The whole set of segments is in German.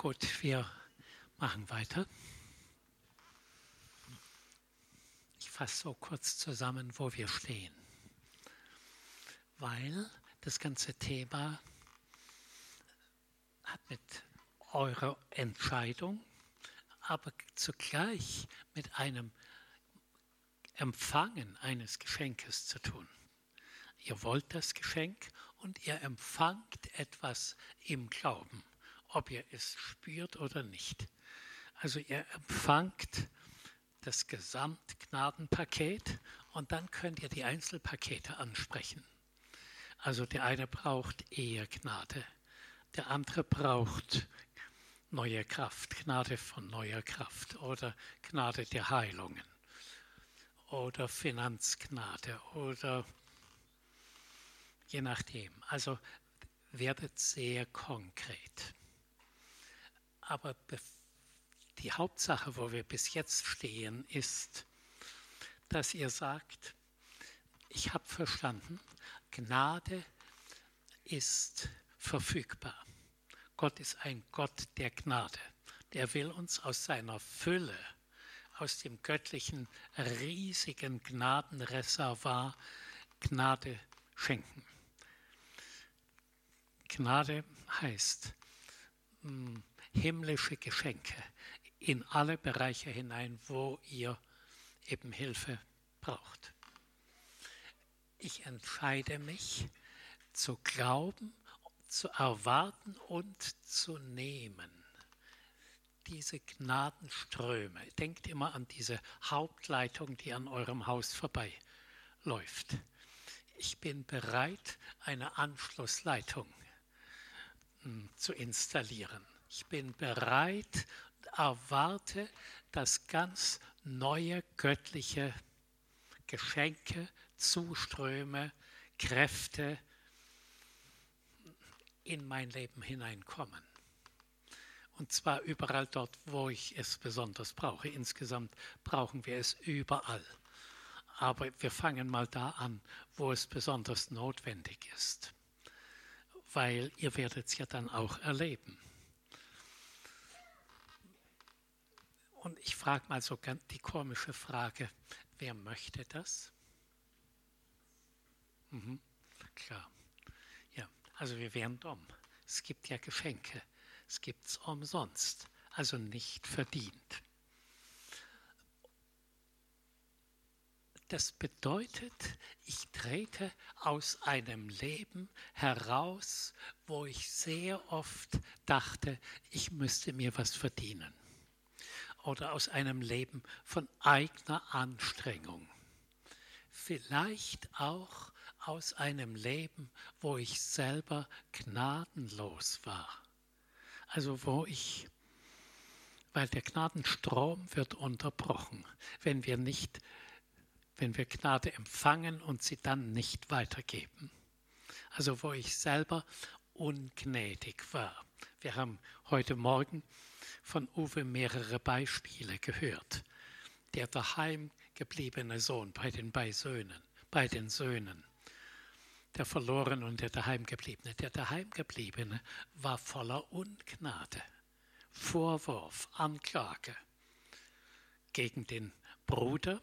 Gut, wir machen weiter. Ich fasse so kurz zusammen, wo wir stehen. Weil das ganze Thema hat mit eurer Entscheidung, aber zugleich mit einem Empfangen eines Geschenkes zu tun. Ihr wollt das Geschenk und ihr empfangt etwas im Glauben, ob ihr es spürt oder nicht. Also ihr empfangt das Gesamtgnadenpaket und dann könnt ihr die Einzelpakete ansprechen. Also der eine braucht eher Gnade, der andere braucht neue Kraft, Gnade von neuer Kraft oder Gnade der Heilungen oder Finanzgnade oder je nachdem. Also werdet sehr konkret. Aber die Hauptsache, wo wir bis jetzt stehen, ist, dass ihr sagt, ich habe verstanden, Gnade ist verfügbar. Gott ist ein Gott der Gnade. Der will uns aus seiner Fülle, aus dem göttlichen, riesigen Gnadenreservoir Gnade schenken. Gnade heißt hm, himmlische Geschenke in alle Bereiche hinein, wo ihr eben Hilfe braucht. Ich entscheide mich zu glauben, zu erwarten und zu nehmen. Diese Gnadenströme. Denkt immer an diese Hauptleitung, die an eurem Haus vorbeiläuft. Ich bin bereit, eine Anschlussleitung hm, zu installieren. Ich bin bereit, erwarte, dass ganz neue göttliche Geschenke, Zuströme, Kräfte in mein Leben hineinkommen. Und zwar überall dort, wo ich es besonders brauche. Insgesamt brauchen wir es überall. Aber wir fangen mal da an, wo es besonders notwendig ist. Weil ihr werdet es ja dann auch erleben. Und ich frage mal so ganz die komische Frage, wer möchte das? Mhm, klar. Ja, also wir wären dumm. Es gibt ja Geschenke. Es gibt es umsonst, also nicht verdient. Das bedeutet, ich trete aus einem Leben heraus, wo ich sehr oft dachte, ich müsste mir was verdienen oder aus einem Leben von eigener Anstrengung. Vielleicht auch aus einem Leben, wo ich selber gnadenlos war. Also wo ich, weil der Gnadenstrom wird unterbrochen, wenn wir nicht, wenn wir Gnade empfangen und sie dann nicht weitergeben. Also wo ich selber ungnädig war. Wir haben heute Morgen von Uwe mehrere Beispiele gehört. Der daheim gebliebene Sohn bei den bei Söhnen, bei den Söhnen. Der verlorene und der daheimgebliebene. Der daheimgebliebene war voller Ungnade, Vorwurf, Anklage gegen den Bruder,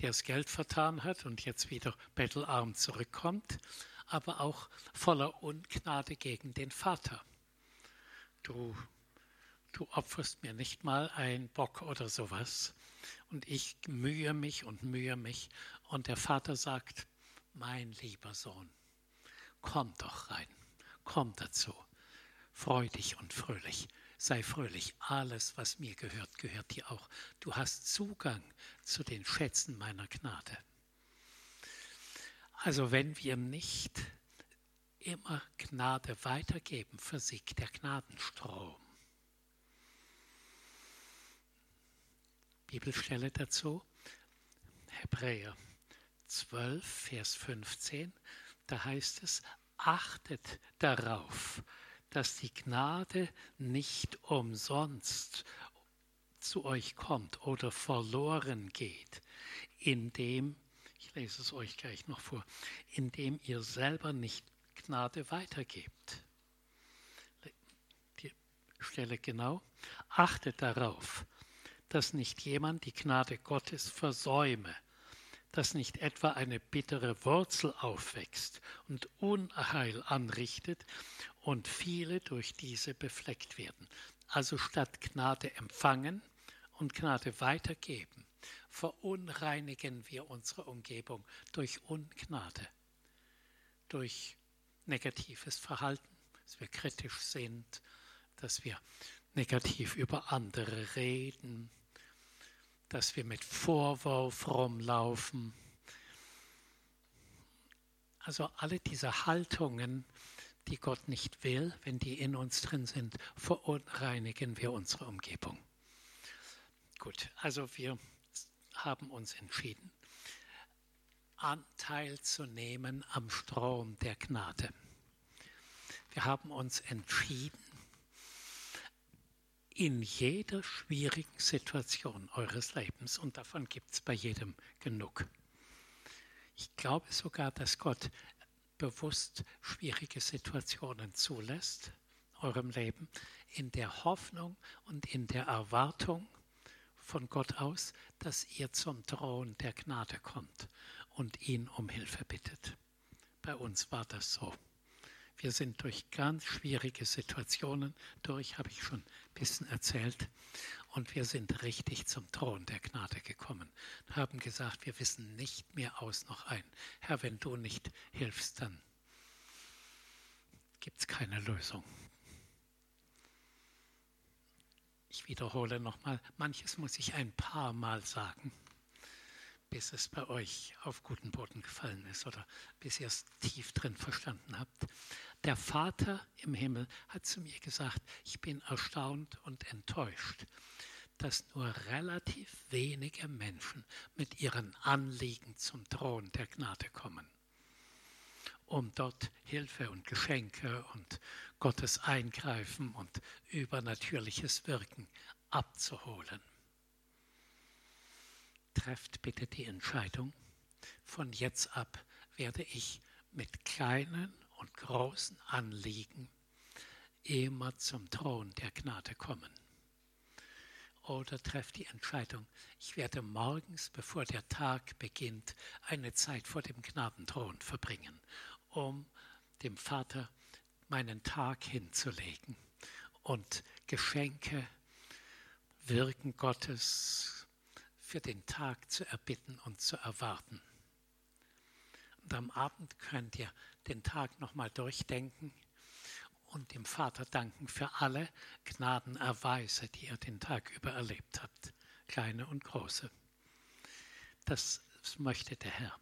der das Geld vertan hat und jetzt wieder bettelarm zurückkommt, aber auch voller Ungnade gegen den Vater. Du du opferst mir nicht mal ein Bock oder sowas. Und ich mühe mich und mühe mich. Und der Vater sagt, mein lieber Sohn, komm doch rein, komm dazu, freu dich und fröhlich, sei fröhlich, alles, was mir gehört, gehört dir auch. Du hast Zugang zu den Schätzen meiner Gnade. Also wenn wir nicht immer Gnade weitergeben, versiegt der Gnadenstrom. Bibelstelle dazu, Hebräer 12, Vers 15, da heißt es, achtet darauf, dass die Gnade nicht umsonst zu euch kommt oder verloren geht, indem, ich lese es euch gleich noch vor, indem ihr selber nicht Gnade weitergebt. Die Stelle genau, achtet darauf, dass nicht jemand die Gnade Gottes versäume, dass nicht etwa eine bittere Wurzel aufwächst und Unheil anrichtet und viele durch diese befleckt werden. Also statt Gnade empfangen und Gnade weitergeben, verunreinigen wir unsere Umgebung durch Ungnade, durch negatives Verhalten, dass wir kritisch sind, dass wir negativ über andere reden, dass wir mit Vorwurf rumlaufen. Also alle diese Haltungen, die Gott nicht will, wenn die in uns drin sind, verunreinigen wir unsere Umgebung. Gut, also wir haben uns entschieden, Anteil zu nehmen am Strom der Gnade. Wir haben uns entschieden, in jeder schwierigen Situation eures Lebens, und davon gibt es bei jedem genug. Ich glaube sogar, dass Gott bewusst schwierige Situationen zulässt, eurem Leben, in der Hoffnung und in der Erwartung von Gott aus, dass ihr zum Thron der Gnade kommt und ihn um Hilfe bittet. Bei uns war das so. Wir sind durch ganz schwierige Situationen durch, habe ich schon ein bisschen erzählt. Und wir sind richtig zum Thron der Gnade gekommen. Haben gesagt, wir wissen nicht mehr aus noch ein. Herr, wenn du nicht hilfst, dann gibt es keine Lösung. Ich wiederhole nochmal, manches muss ich ein paar Mal sagen bis es bei euch auf guten Boden gefallen ist oder bis ihr es tief drin verstanden habt. Der Vater im Himmel hat zu mir gesagt, ich bin erstaunt und enttäuscht, dass nur relativ wenige Menschen mit ihren Anliegen zum Thron der Gnade kommen, um dort Hilfe und Geschenke und Gottes Eingreifen und übernatürliches Wirken abzuholen trefft bitte die Entscheidung. Von jetzt ab werde ich mit kleinen und großen Anliegen immer zum Thron der Gnade kommen. Oder trefft die Entscheidung, ich werde morgens, bevor der Tag beginnt, eine Zeit vor dem Gnadenthron verbringen, um dem Vater meinen Tag hinzulegen und Geschenke, Wirken Gottes, für den Tag zu erbitten und zu erwarten. Und am Abend könnt ihr den Tag nochmal durchdenken und dem Vater danken für alle Gnadenerweise, die ihr den Tag über erlebt habt, kleine und große. Das möchte der Herr.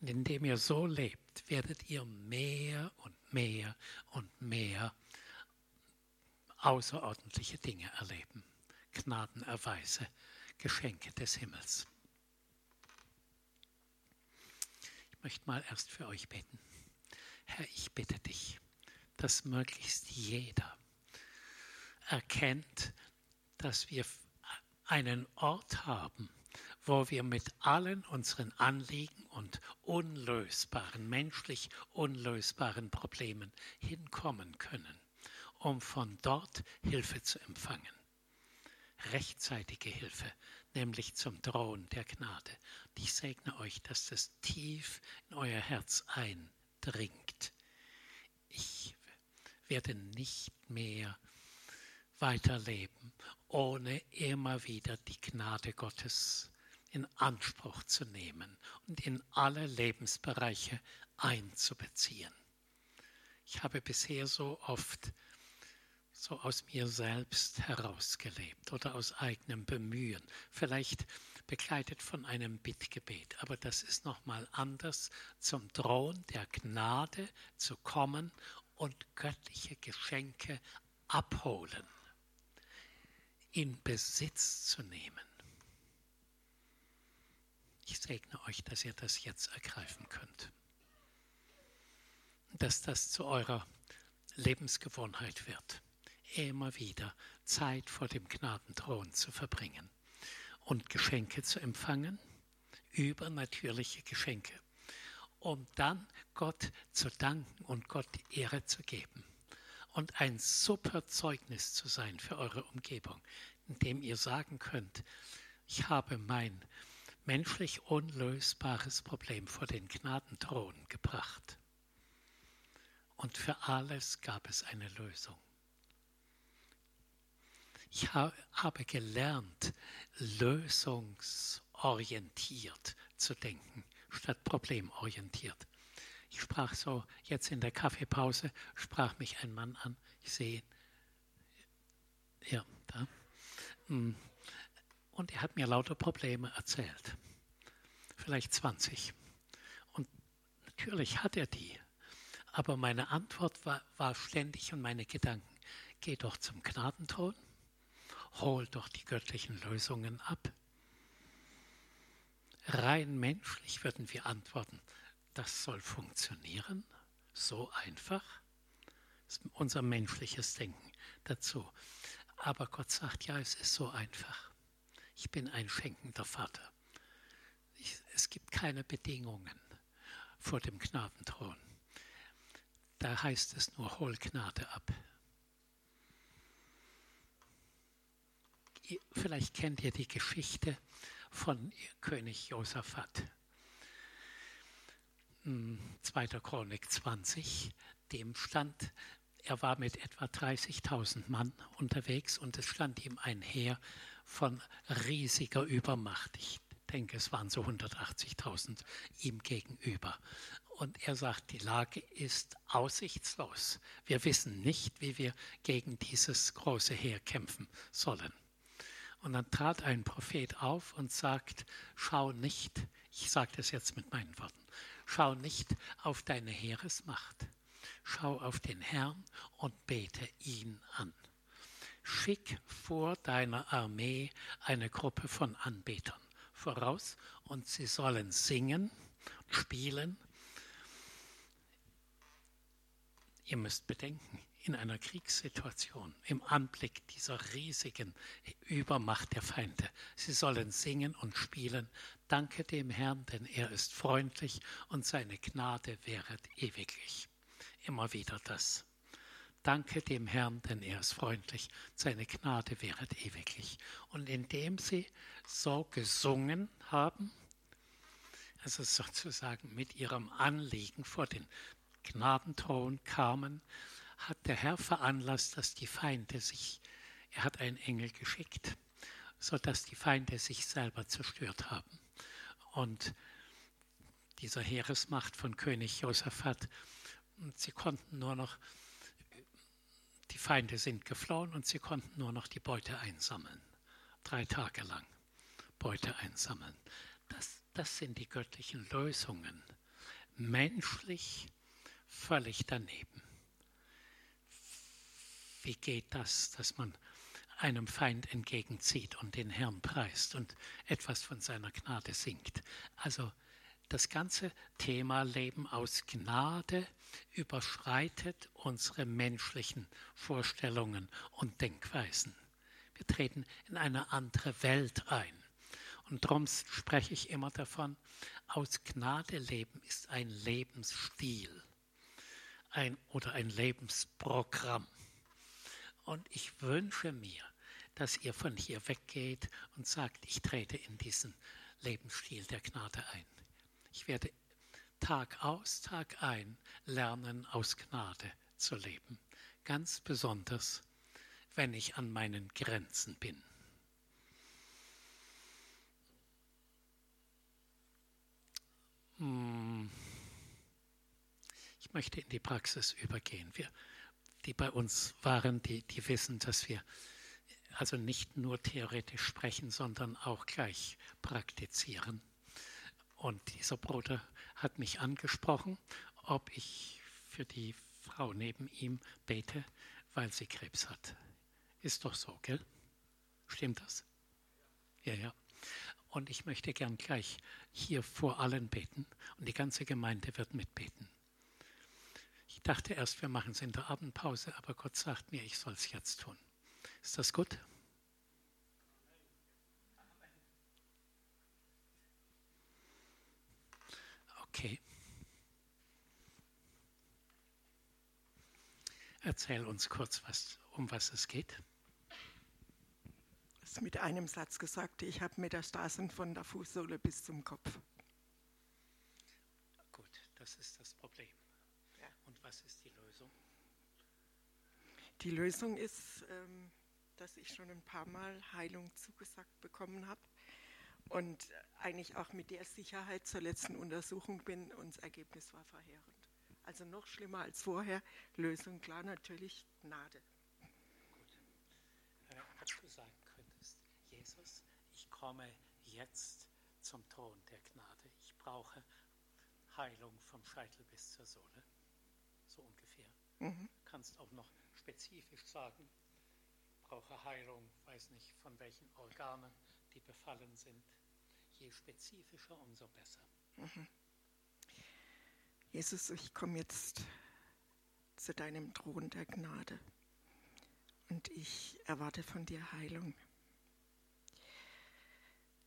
Und indem ihr so lebt, werdet ihr mehr und mehr und mehr außerordentliche Dinge erleben. Gnadenerweise Geschenke des Himmels. Ich möchte mal erst für euch beten. Herr, ich bitte dich, dass möglichst jeder erkennt, dass wir einen Ort haben, wo wir mit allen unseren Anliegen und unlösbaren, menschlich unlösbaren Problemen hinkommen können, um von dort Hilfe zu empfangen rechtzeitige Hilfe, nämlich zum Thron der Gnade. Und ich segne euch, dass das tief in euer Herz eindringt. Ich werde nicht mehr weiterleben, ohne immer wieder die Gnade Gottes in Anspruch zu nehmen und in alle Lebensbereiche einzubeziehen. Ich habe bisher so oft so aus mir selbst herausgelebt oder aus eigenem Bemühen, vielleicht begleitet von einem Bittgebet. Aber das ist nochmal anders, zum Thron der Gnade zu kommen und göttliche Geschenke abholen, in Besitz zu nehmen. Ich segne euch, dass ihr das jetzt ergreifen könnt. Dass das zu eurer Lebensgewohnheit wird immer wieder Zeit vor dem Gnadenthron zu verbringen und Geschenke zu empfangen, übernatürliche Geschenke, um dann Gott zu danken und Gott Ehre zu geben und ein super Zeugnis zu sein für eure Umgebung, indem ihr sagen könnt, ich habe mein menschlich unlösbares Problem vor den Gnadenthron gebracht. Und für alles gab es eine Lösung. Ich habe gelernt, lösungsorientiert zu denken, statt problemorientiert. Ich sprach so, jetzt in der Kaffeepause, sprach mich ein Mann an. Ich sehe ihn. Ja, da. Mm. Und er hat mir lauter Probleme erzählt. Vielleicht 20. Und natürlich hat er die. Aber meine Antwort war, war ständig und meine Gedanken, geh doch zum Gnadenthron, hol doch die göttlichen Lösungen ab. Rein menschlich würden wir antworten, das soll funktionieren, so einfach. Das ist unser menschliches Denken dazu. Aber Gott sagt, ja, es ist so einfach. Ich bin ein schenkender Vater. Ich, es gibt keine Bedingungen vor dem Gnadenthron. Da heißt es nur, hol Gnade ab. Vielleicht kennt ihr die Geschichte von König Josaphat. 2. Chronik 20, dem stand, er war mit etwa 30.000 Mann unterwegs und es stand ihm ein Heer von riesiger Übermacht. Ich denke, es waren so 180.000 ihm gegenüber. Und er sagt, die Lage ist aussichtslos. Wir wissen nicht, wie wir gegen dieses große Heer kämpfen sollen. Und dann trat ein Prophet auf und sagt, schau nicht, ich sage das jetzt mit meinen Worten, Schau nicht auf deine Heeresmacht. Schau auf den Herrn und bete ihn an. Schick vor deiner Armee eine Gruppe von Anbetern voraus und sie sollen singen, spielen. Ihr müsst bedenken, in einer Kriegssituation, im Anblick dieser riesigen Übermacht der Feinde. Sie sollen singen und spielen. Danke dem Herrn, denn er ist freundlich und seine Gnade währet ewiglich. Immer wieder das. Danke dem Herrn, denn er ist freundlich, seine Gnade währet ewiglich. Und indem sie so gesungen haben, also sozusagen mit ihrem Anliegen vor den Gnadenthron kamen, hat der Herr veranlasst, dass die Feinde sich, er hat einen Engel geschickt, sodass die Feinde sich selber zerstört haben. Und dieser Heeresmacht von König Josaphat, sie konnten nur noch, die Feinde sind geflohen und sie konnten nur noch die Beute einsammeln. Drei Tage lang Beute einsammeln. Das, das sind die göttlichen Lösungen. Menschlich völlig daneben. Wie geht das, dass man einem Feind entgegenzieht und den Herrn preist und etwas von seiner Gnade singt? Also das ganze Thema Leben aus Gnade überschreitet unsere menschlichen Vorstellungen und Denkweisen. Wir treten in eine andere Welt ein. Und darum spreche ich immer davon, aus Gnade leben ist ein Lebensstil ein, oder ein Lebensprogramm. Und ich wünsche mir, dass ihr von hier weggeht und sagt, ich trete in diesen Lebensstil der Gnade ein. Ich werde Tag aus, Tag ein lernen, aus Gnade zu leben. Ganz besonders, wenn ich an meinen Grenzen bin. Hm. Ich möchte in die Praxis übergehen. Wir die bei uns waren, die, die wissen, dass wir also nicht nur theoretisch sprechen, sondern auch gleich praktizieren. Und dieser Bruder hat mich angesprochen, ob ich für die Frau neben ihm bete, weil sie Krebs hat. Ist doch so, gell? Stimmt das? Ja, ja. Und ich möchte gern gleich hier vor allen beten und die ganze Gemeinde wird mitbeten. Ich dachte erst, wir machen es in der Abendpause, aber Gott sagt mir, ich soll es jetzt tun. Ist das gut? Okay. Erzähl uns kurz, was, um was es geht. Das ist mit einem Satz gesagt, ich habe Metastasen von der Fußsohle bis zum Kopf. Gut, das ist das Problem. Ja. Und was ist die Lösung? Die Lösung ist, ähm, dass ich schon ein paar Mal Heilung zugesagt bekommen habe und eigentlich auch mit der Sicherheit zur letzten Untersuchung bin und das Ergebnis war verheerend. Also noch schlimmer als vorher. Lösung klar, natürlich Gnade. Gut. Ob du sagen könntest, Jesus, ich komme jetzt zum Thron der Gnade. Ich brauche Heilung vom Scheitel bis zur Sohle. So ungefähr. Mhm. Kannst auch noch spezifisch sagen, brauche Heilung, weiß nicht von welchen Organen die befallen sind. Je spezifischer, umso besser. Mhm. Jesus, ich komme jetzt zu deinem Thron der Gnade und ich erwarte von dir Heilung.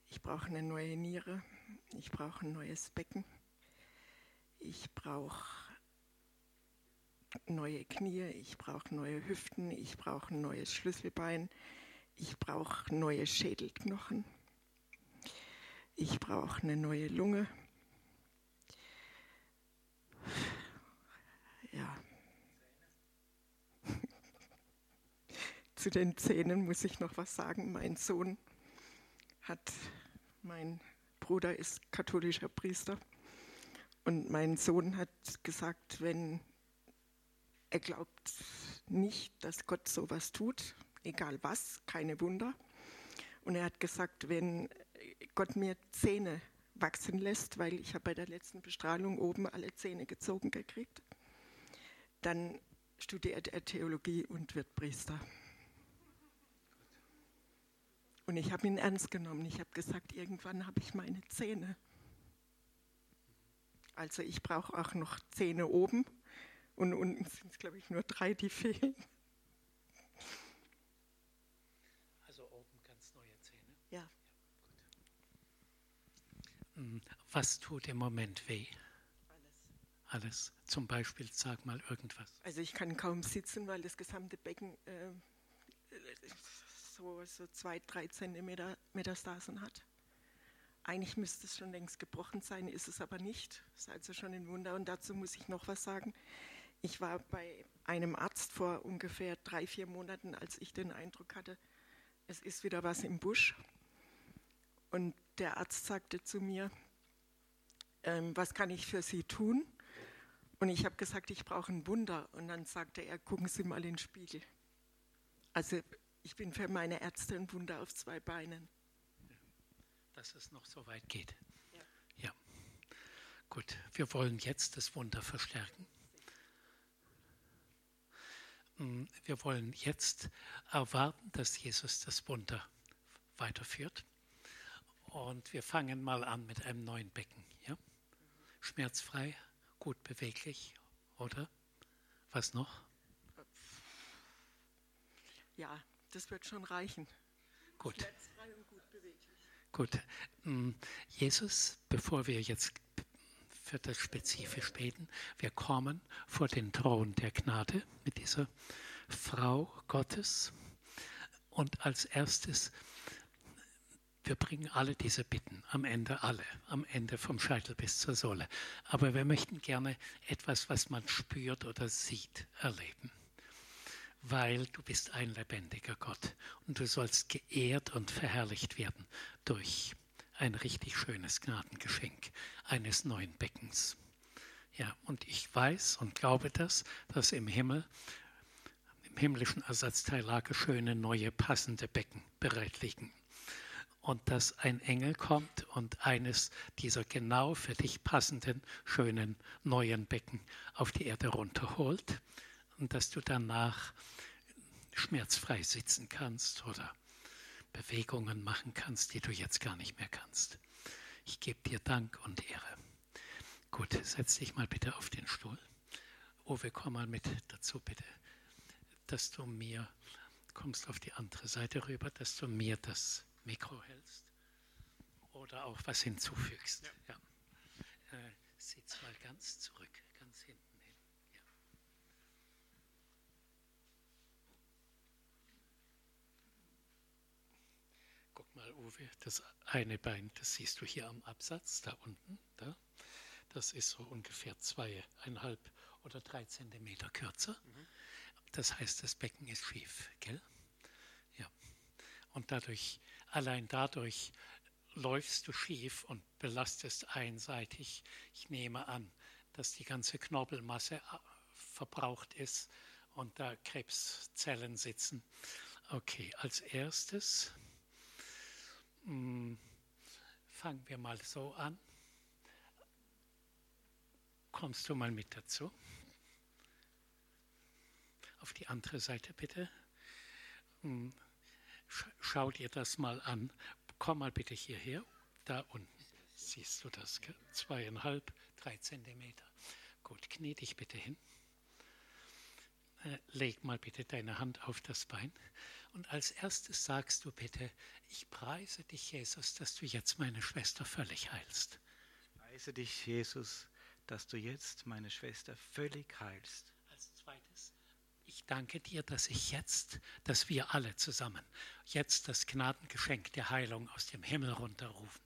Ich brauche eine neue Niere, ich brauche ein neues Becken, ich brauche neue Knie, ich brauche neue Hüften, ich brauche ein neues Schlüsselbein, ich brauche neue Schädelknochen, ich brauche eine neue Lunge, Ja. Zu den Zähnen muss ich noch was sagen. Mein Sohn hat, mein Bruder ist katholischer Priester und mein Sohn hat gesagt, wenn er glaubt nicht, dass Gott sowas tut, egal was, keine Wunder. Und er hat gesagt, wenn Gott mir Zähne wachsen lässt, weil ich habe bei der letzten Bestrahlung oben alle Zähne gezogen gekriegt. Dann studiert er Theologie und wird Priester. Und ich habe ihn ernst genommen. Ich habe gesagt, irgendwann habe ich meine Zähne. Also ich brauche auch noch Zähne oben und unten sind es, glaube ich, nur drei, die fehlen. Hm, was tut im Moment weh? Alles. Alles. Zum Beispiel, sag mal irgendwas. Also ich kann kaum sitzen, weil das gesamte Becken äh, so, so zwei, drei Zentimeter Metastasen hat. Eigentlich müsste es schon längst gebrochen sein, ist es aber nicht. Das ist also schon ein Wunder. Und dazu muss ich noch was sagen. Ich war bei einem Arzt vor ungefähr drei, vier Monaten, als ich den Eindruck hatte, es ist wieder was im Busch. Und der Arzt sagte zu mir, ähm, was kann ich für Sie tun? Und ich habe gesagt, ich brauche ein Wunder. Und dann sagte er, gucken Sie mal in den Spiegel. Also ich bin für meine Ärzte ein Wunder auf zwei Beinen. Dass es noch so weit geht. Ja. ja. Gut, wir wollen jetzt das Wunder verstärken. Mm, wir wollen jetzt erwarten, dass Jesus das Wunder weiterführt. Und wir fangen mal an mit einem neuen Becken. Ja? Schmerzfrei, gut beweglich, oder? Was noch? Ja, das wird schon reichen. Gut. Schmerzfrei und gut beweglich. Gut. Mm, Jesus, bevor wir jetzt für das spezifisch beten, wir kommen vor den Thron der Gnade mit dieser Frau Gottes. Und als erstes wir bringen alle diese Bitten, am Ende alle, am Ende vom Scheitel bis zur Sohle. Aber wir möchten gerne etwas, was man spürt oder sieht, erleben. Weil du bist ein lebendiger Gott und du sollst geehrt und verherrlicht werden durch ein richtig schönes Gnadengeschenk eines neuen Beckens. Ja, und ich weiß und glaube das, dass im Himmel, im himmlischen Ersatzteillager schöne, neue, passende Becken bereit liegen und dass ein Engel kommt und eines dieser genau für dich passenden, schönen, neuen Becken auf die Erde runterholt und dass du danach schmerzfrei sitzen kannst oder Bewegungen machen kannst, die du jetzt gar nicht mehr kannst. Ich gebe dir Dank und Ehre. Gut, setz dich mal bitte auf den Stuhl. Uwe, komm mal mit dazu bitte, dass du mir, kommst auf die andere Seite rüber, dass du mir das Mikro hältst oder auch was hinzufügst. Ja. ja. Äh, sitz mal ganz zurück, ganz hinten hin. Ja. Uwe, das eine Bein, das siehst du hier am Absatz, da unten, da. Das ist so ungefähr zweieinhalb oder drei Zentimeter kürzer. Mhm. Das heißt, das Becken ist schief, gell? Ja. Und dadurch, allein dadurch läufst du schief und belastest einseitig. Ich nehme an, dass die ganze Knorpelmasse äh, verbraucht ist und da Krebszellen sitzen. Okay, als erstes fangen wir mal so an. Kommst du mal mit dazu? Auf die andere Seite bitte. Hm, schau dir das mal an. Komm mal bitte hierher. Da unten. Siehst du das? Gell? Zweieinhalb, drei Zentimeter. Gut, knie dich bitte hin. Äh, leg mal bitte deine Hand auf das Bein. Und als erstes sagst du bitte, ich preise dich, Jesus, dass du jetzt meine Schwester völlig heilst. Ich preise dich, Jesus, dass du jetzt meine Schwester völlig heilst. Als zweites, ich danke dir, dass ich jetzt, dass wir alle zusammen jetzt das Gnadengeschenk der Heilung aus dem Himmel runterrufen.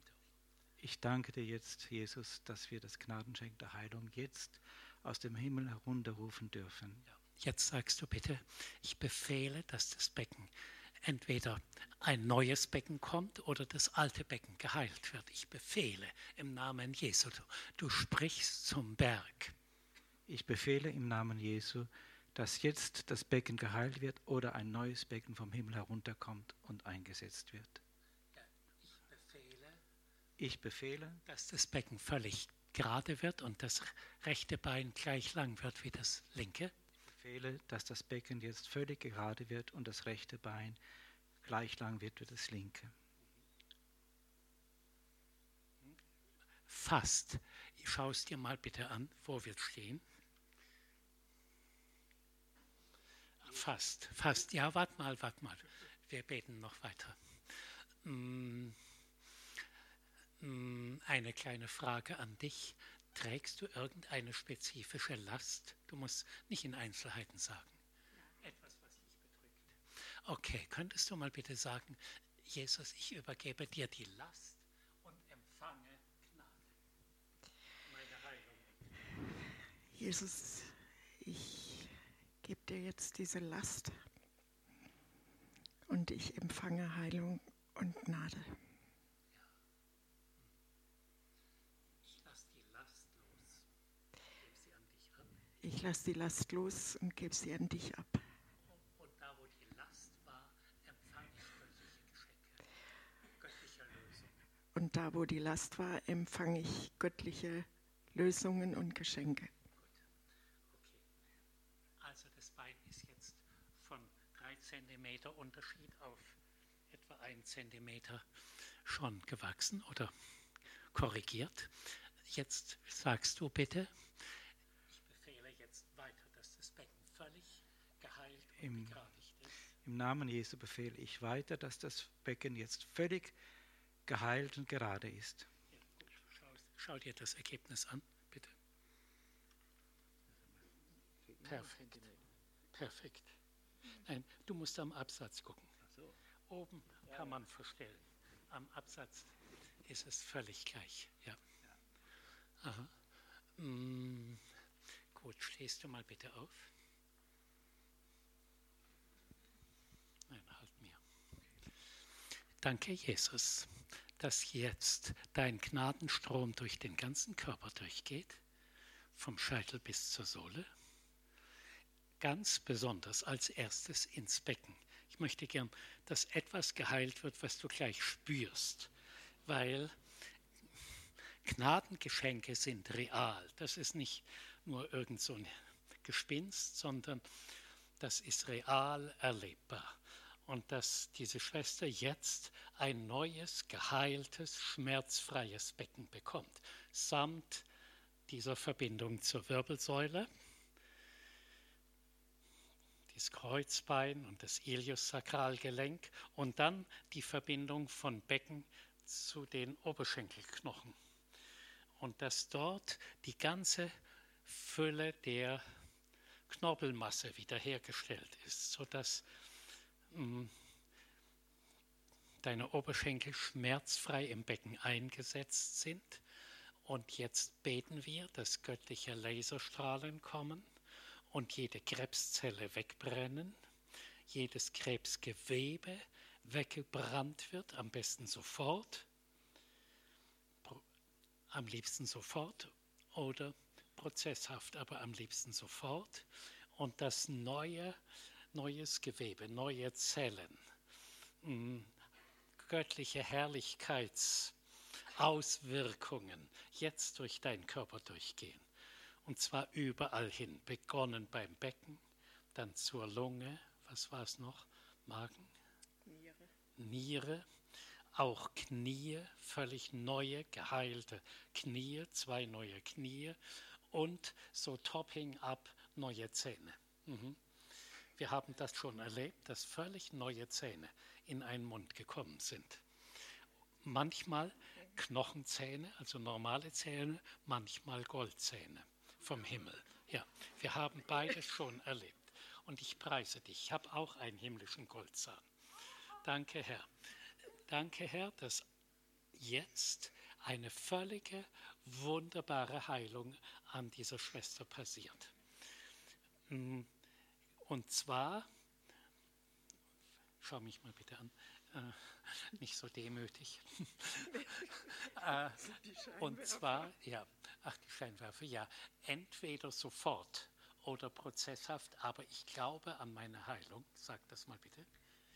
Ich danke dir jetzt, Jesus, dass wir das Gnadengeschenk der Heilung jetzt aus dem Himmel herunterrufen dürfen. Ja. Jetzt sagst du bitte, ich befehle, dass das Becken entweder ein neues Becken kommt oder das alte Becken geheilt wird. Ich befehle im Namen Jesu. Du sprichst zum Berg. Ich befehle im Namen Jesu, dass jetzt das Becken geheilt wird oder ein neues Becken vom Himmel herunterkommt und eingesetzt wird. ich, befehle, ich befehle, dass das Becken völlig gerade wird und das rechte Bein gleich lang wird wie das linke befehle, dass das Becken jetzt völlig gerade wird und das rechte Bein gleich lang wird wie das linke. Fast. Schau es dir mal bitte an, wo wir stehen. Fast, fast. Ja, warte mal, warte mal. Wir beten noch weiter. Mm, mm, eine kleine Frage an dich. Trägst du irgendeine spezifische Last? Du musst nicht in Einzelheiten sagen. Etwas, was dich bedrückt. Okay, könntest du mal bitte sagen, Jesus, ich übergebe dir die Last und empfange Gnade. Meine Heilung. Jesus, ich gebe dir jetzt diese Last und ich empfange Heilung und Gnade. Ich lasse die Last los und gebe sie an dich ab. Und da, wo die Last war, empfange ich göttliche Geschenke, göttliche Lösungen. Und da, wo die Last war, empfange ich göttliche Lösungen und Geschenke. Gut. Okay. Also das Bein ist jetzt von drei Zentimeter Unterschied auf etwa ein Zentimeter schon gewachsen oder korrigiert. Jetzt sagst du bitte, Im, Im Namen Jesu befehle ich weiter, dass das Becken jetzt völlig geheilt und gerade ist. schau, dir das Ergebnis an, bitte. Perfekt. Perfekt. Nein, du musst am Absatz gucken. Oben kann man verstellen. Am Absatz ist es völlig gleich. Ja. Aha. Mm, gut, stehst du mal bitte auf. Danke, Jesus, dass jetzt dein Gnadenstrom durch den ganzen Körper durchgeht, vom Scheitel bis zur Sohle. Ganz besonders als erstes ins Becken. Ich möchte gern, dass etwas geheilt wird, was du gleich spürst, weil Gnadengeschenke sind real. Das ist nicht nur irgend so ein Gespinst, sondern das ist real erlebbar und dass diese Schwester jetzt ein neues, geheiltes, schmerzfreies Becken bekommt, samt dieser Verbindung zur Wirbelsäule, das Kreuzbein und das Iliossakralgelenk und dann die Verbindung von Becken zu den Oberschenkelknochen. Und dass dort die ganze Fülle der Knorpelmasse wiederhergestellt ist, sodass deine Oberschenkel schmerzfrei im Becken eingesetzt sind. Und jetzt beten wir, dass göttliche Laserstrahlen kommen und jede Krebszelle wegbrennen, jedes Krebsgewebe weggebrannt wird, am besten sofort, am liebsten sofort oder prozesshaft, aber am liebsten sofort. Und das neue, neues Gewebe, neue Zellen, mm, göttliche Herrlichkeitsauswirkungen jetzt durch deinen Körper durchgehen. Und zwar überall hin, begonnen beim Becken, dann zur Lunge, was war es noch? Magen? Niere. Niere, auch Knie, völlig neue, geheilte Knie, zwei neue Knie und so topping up neue Zähne. Mhm. Wir haben das schon erlebt, dass völlig neue Zähne in einen Mund gekommen sind. Manchmal Knochenzähne, also normale Zähne, manchmal Goldzähne vom Himmel. Ja, wir haben beides schon erlebt. Und ich preise dich. Ich habe auch einen himmlischen Goldzahn. Danke, Herr. Danke, Herr, dass jetzt eine völlige, wunderbare Heilung an dieser Schwester passiert. Und zwar, schau mich mal bitte an, äh, nicht so demütig. äh, und zwar, ja, ach, die Scheinwerfer, ja, entweder sofort oder prozesshaft, aber ich glaube an meine Heilung. Sag das mal bitte.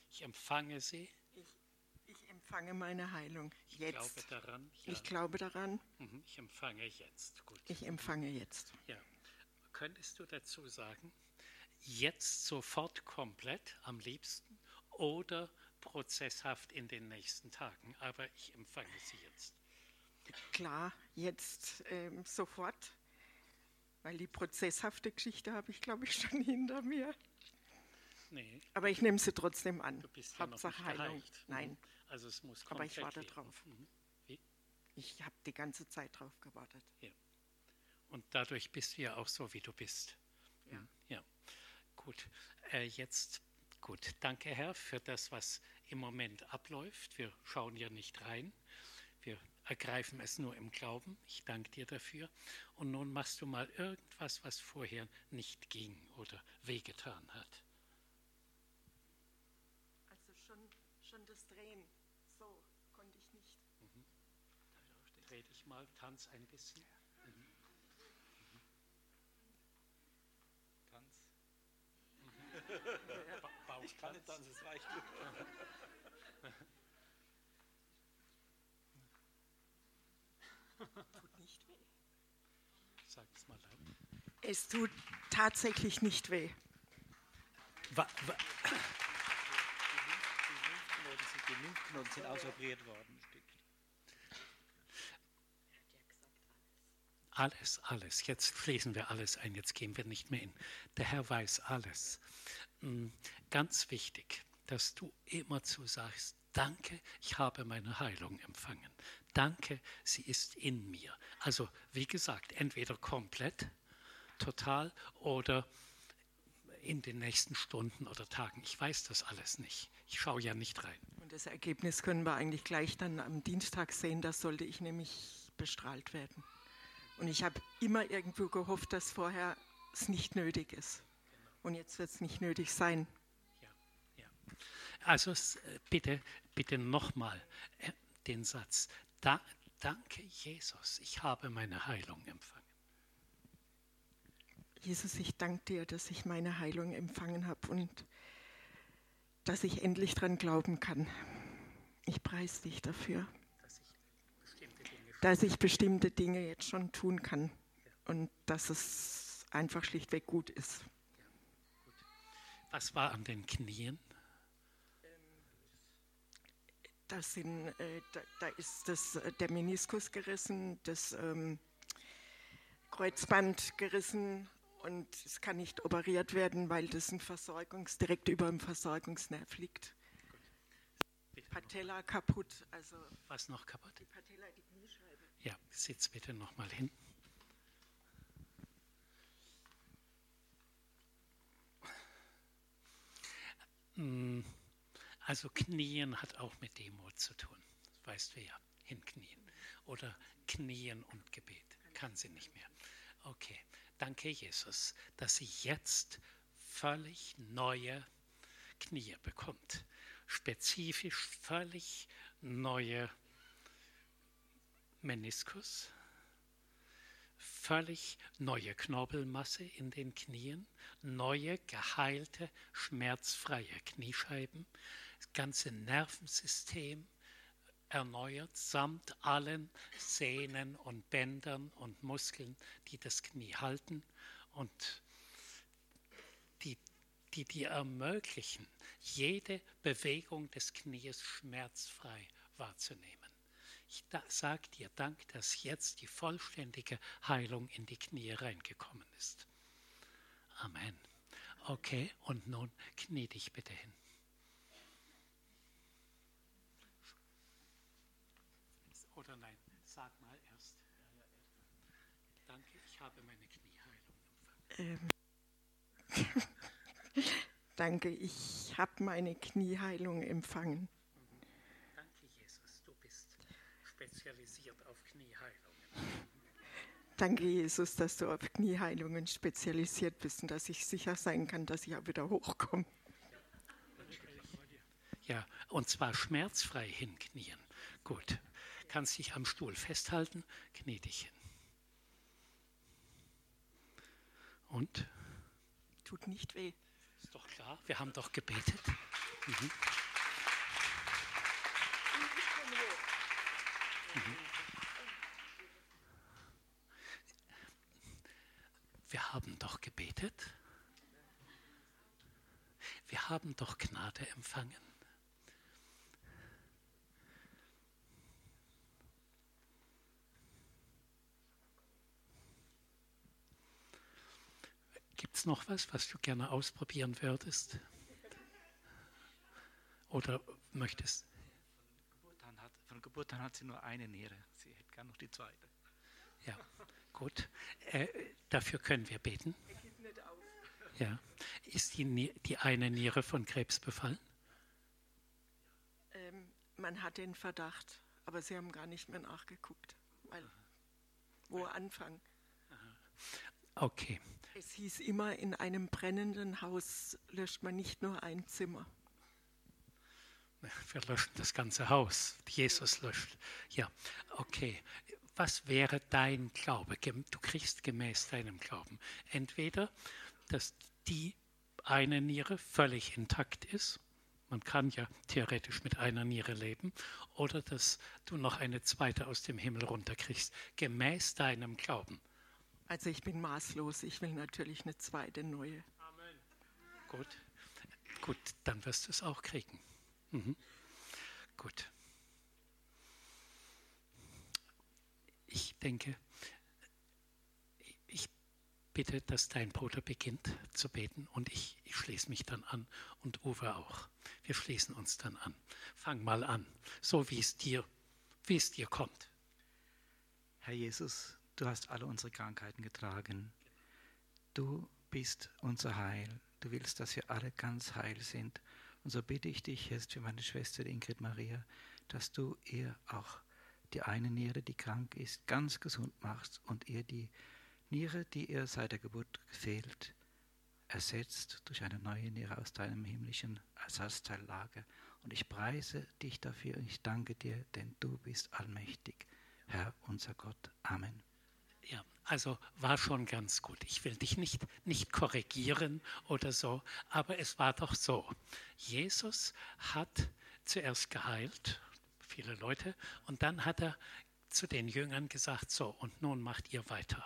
Ich empfange sie. Ich, ich empfange meine Heilung jetzt. Ich glaube daran. Ja. Ich glaube daran. Mhm, ich empfange jetzt. Gut. Ich empfange jetzt. Ja. Könntest du dazu sagen, jetzt sofort komplett am liebsten oder prozesshaft in den nächsten Tagen? Aber ich empfange sie jetzt. Klar, jetzt ähm, sofort. Weil die prozesshafte Geschichte habe ich, glaube ich, schon hinter mir. Nee. Aber ich nehme sie trotzdem an. Du bist ja Hauptsache noch nicht Heilung. Erreicht. Nein. Also es muss Aber ich warte drauf. Mhm. Ich habe die ganze Zeit drauf gewartet. Ja. Und dadurch bist du ja auch so, wie du bist. Gut. Äh, jetzt, gut. Danke, Herr, für das, was im Moment abläuft. Wir schauen ja nicht rein. Wir ergreifen es nur im Glauben. Ich danke dir dafür. Und nun machst du mal irgendwas, was vorher nicht ging oder wehgetan hat. Also schon, schon das Drehen, so konnte ich nicht. Mhm. Dreh dich mal, tanz ein bisschen. Mhm. Mhm. Tanz. Ba ich kann nicht tanzen, es reicht. Tut nicht weh. Sag es mal laut. Es tut tatsächlich nicht weh. Wa, wa. Die Lymphknoten sind ausoperiert worden. Alles, alles. Jetzt schließen wir alles ein. Jetzt gehen wir nicht mehr in. Der Herr weiß alles. Mm, ganz wichtig, dass du immer zu sagst, danke, ich habe meine Heilung empfangen danke, sie ist in mir. Also wie gesagt, entweder komplett, total oder in den nächsten Stunden oder Tagen. Ich weiß das alles nicht. Ich schaue ja nicht rein. Und das Ergebnis können wir eigentlich gleich dann am Dienstag sehen. Da sollte ich nämlich bestrahlt werden. Und ich habe immer irgendwo gehofft, dass vorher es nicht nötig ist. Und jetzt wird es nicht nötig sein. Ja, ja. Also bitte, bitte nochmal äh, den Satz. Da, danke, Jesus, ich habe meine Heilung empfangen. Jesus, ich danke dir, dass ich meine Heilung empfangen habe und dass ich endlich daran glauben kann. Ich preise dich dafür, dass ich bestimmte Dinge jetzt schon tun kann und dass es einfach schlichtweg gut ist. Was war an den Knien? Da, sind, äh, da, da, ist das, äh, der Meniskus gerissen, das ähm, Kreuzband gerissen und es kann nicht operiert werden, weil das ein Versorgungs, direkt über dem Versorgungsnerv liegt. Patella kaputt. Also Was noch kaputt? Die Patella, die. Ja, sitz bitte nochmal hin. Hm. Also Knien hat auch mit Demut zu tun. Weißt du ja, hinknien. Oder Knien und Gebet. Kann sie nicht mehr. Okay, danke Jesus, dass sie jetzt völlig neue Knie bekommt. Spezifisch völlig neue Meniskus, völlig neue Knorpelmasse in den Knien, neue, geheilte, schmerzfreie Kniescheiben, das ganze Nervensystem erneuert, samt allen Sehnen und Bändern und Muskeln, die das Knie halten und die die dir ermöglichen, jede Bewegung des Knies schmerzfrei wahrzunehmen. Ich sage dir Dank, dass jetzt die vollständige Heilung in die Knie reingekommen ist. Amen. Okay, und nun knie dich bitte hin. Oder nein, sag mal erst. Danke, ich habe meine Knieheilung empfangen. Ähm. Danke, ich habe meine Knieheilung empfangen. Danke, Jesus, du bist spezialisiert auf Knieheilungen. Danke, Jesus, dass du auf Knieheilungen spezialisiert bist und dass ich sicher sein kann, dass ich auch wieder hochkomme. Ja, und zwar schmerzfrei hinknien. Gut. Kannst dich am Stuhl festhalten, knie dich hin. Und? Tut nicht weh. Ist doch klar, wir haben doch gebetet. Mhm. Wir haben doch gebetet. Wir haben doch Gnade empfangen. Gibt es noch was, was du gerne ausprobieren würdest? Oder möchtest? Von Geburt an hat, von Geburt an hat sie nur eine Niere. Sie hätte gar noch die zweite. Ja, gut. Äh, dafür können wir beten. Ja. Ist die, die eine Niere von Krebs befallen? Ähm, man hat den Verdacht, aber sie haben gar nicht mehr nachgeguckt. Weil, wo Anfang? Okay. Es hieß immer, in einem brennenden Haus löscht man nicht nur ein Zimmer. Wir löschen das ganze Haus. Jesus löscht. Ja, okay. Was wäre dein Glaube? Du kriegst gemäß deinem Glauben entweder, dass die eine Niere völlig intakt ist. Man kann ja theoretisch mit einer Niere leben. Oder dass du noch eine zweite aus dem Himmel runterkriegst, gemäß deinem Glauben. Also ich bin maßlos. Ich will natürlich eine zweite neue. Amen. Gut, gut, dann wirst du es auch kriegen. Mhm. Gut. Ich denke, ich bitte, dass dein Bruder beginnt zu beten und ich, ich schließe mich dann an und Uwe auch. Wir schließen uns dann an. Fang mal an, so wie es dir, wie es dir kommt. Herr Jesus, Du hast alle unsere Krankheiten getragen. Du bist unser Heil. Du willst, dass wir alle ganz heil sind. Und so bitte ich dich jetzt für meine Schwester Ingrid Maria, dass du ihr auch die eine Niere, die krank ist, ganz gesund machst und ihr die Niere, die ihr seit der Geburt fehlt, ersetzt durch eine neue Niere aus deinem himmlischen Ersatzteillager. Und ich preise dich dafür und ich danke dir, denn du bist allmächtig, Herr unser Gott. Amen. Ja, also war schon ganz gut. Ich will dich nicht, nicht korrigieren oder so, aber es war doch so. Jesus hat zuerst geheilt, viele Leute, und dann hat er zu den Jüngern gesagt, so, und nun macht ihr weiter.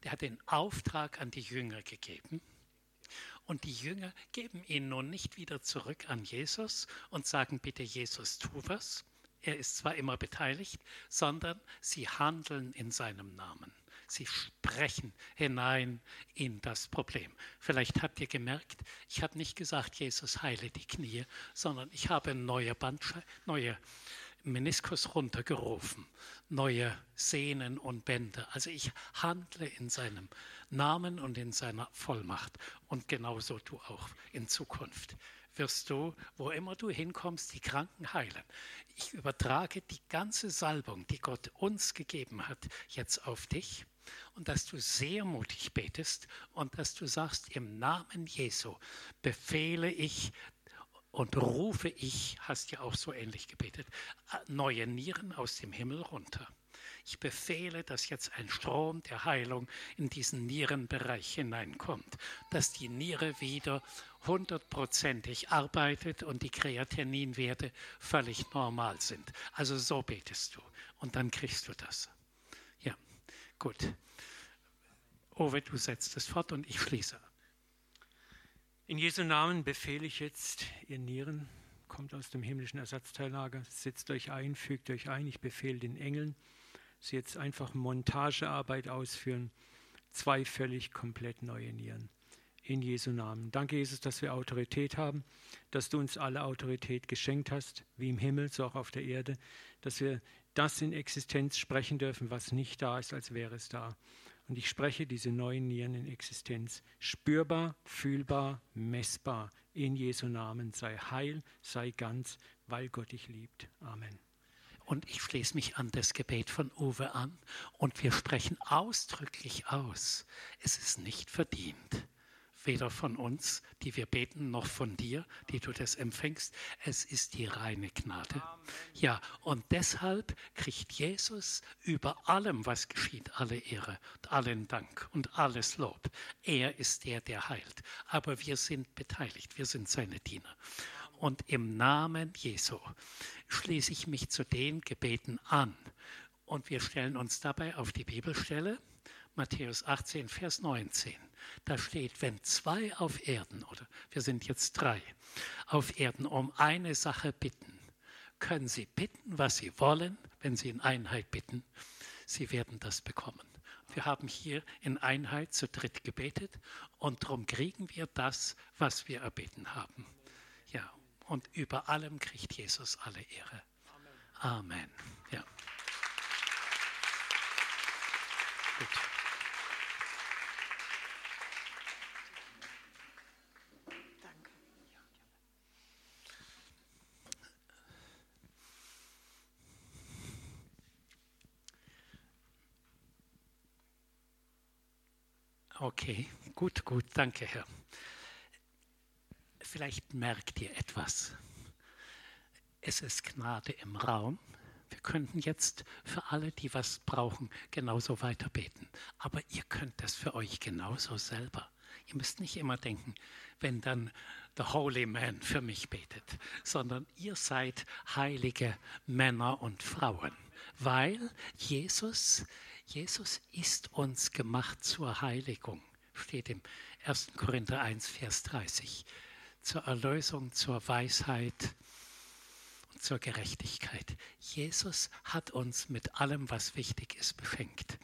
Er hat den Auftrag an die Jünger gegeben. Und die Jünger geben ihn nun nicht wieder zurück an Jesus und sagen, bitte Jesus, tu was. Er ist zwar immer beteiligt, sondern sie handeln in seinem Namen. Sie sprechen hinein in das Problem. Vielleicht habt ihr gemerkt, ich habe nicht gesagt, Jesus heile die Knie, sondern ich habe neue Bandscheiben, neue Meniskus runtergerufen, neue Sehnen und Bänder. Also ich handle in seinem Namen und in seiner Vollmacht. Und genauso du auch in Zukunft. wirst du, wo immer du hinkommst, die Kranken heilen. Ich übertrage die ganze Salbung, die Gott uns gegeben hat, jetzt auf dich und dass du sehr mutig betest und dass du sagst, im Namen Jesu befehle ich und rufe ich, hast ja auch so ähnlich gebetet, neue Nieren aus dem Himmel runter. Ich befehle, dass jetzt ein Strom der Heilung in diesen Nierenbereich hineinkommt, dass die Niere wieder hundertprozentig arbeitet und die Kreatininwerte völlig normal sind. Also so betest du und dann kriegst du das. Gut. Owe, du setzt es fort und ich schließe. In Jesu Namen befehle ich jetzt, ihr Nieren, kommt aus dem himmlischen Ersatzteillager, setzt euch ein, fügt euch ein, ich befehle den Engeln, sie jetzt einfach Montagearbeit ausführen, zwei völlig komplett neue Nieren. In Jesu Namen. Danke, Jesus, dass wir Autorität haben, dass du uns alle Autorität geschenkt hast, wie im Himmel, so auch auf der Erde, dass wir das in Existenz sprechen dürfen, was nicht da ist, als wäre es da. Und ich spreche diese neuen Nieren in Existenz. Spürbar, fühlbar, messbar. In Jesu Namen sei heil, sei ganz, weil Gott dich liebt. Amen. Und ich schließe mich an das Gebet von Uwe an und wir sprechen ausdrücklich aus. Es ist nicht verdient. Weder von uns, die wir beten, noch von dir, die du das empfängst. Es ist die reine Gnade. Ja, und deshalb kriegt Jesus über allem, was geschieht, alle Ehre und allen Dank und alles Lob. Er ist der, der heilt. Aber wir sind beteiligt, wir sind seine Diener. Und im Namen Jesu schließe ich mich zu den Gebeten an. Und wir stellen uns dabei auf die Bibelstelle, Matthäus 18, Vers 19. Da steht, wenn zwei auf Erden, oder wir sind jetzt drei, auf Erden um eine Sache bitten, können sie bitten, was sie wollen, wenn sie in Einheit bitten. Sie werden das bekommen. Wir haben hier in Einheit zu dritt gebetet und darum kriegen wir das, was wir erbeten haben. Ja, und über allem kriegt Jesus alle Ehre. Amen. Amen. Ja. Gut. Okay, gut, gut, danke, Herr. Vielleicht merkt ihr etwas. Es ist Gnade im Raum. Wir könnten jetzt für alle, die was brauchen, genauso weiter beten. Aber ihr könnt das für euch genauso selber. Ihr müsst nicht immer denken, wenn dann der Holy Man für mich betet, sondern ihr seid heilige Männer und Frauen, weil Jesus, Jesus ist uns gemacht zur Heiligung, steht im 1. Korinther 1, Vers 30 zur Erlösung, zur Weisheit und zur Gerechtigkeit. Jesus hat uns mit allem, was wichtig ist, beschenkt.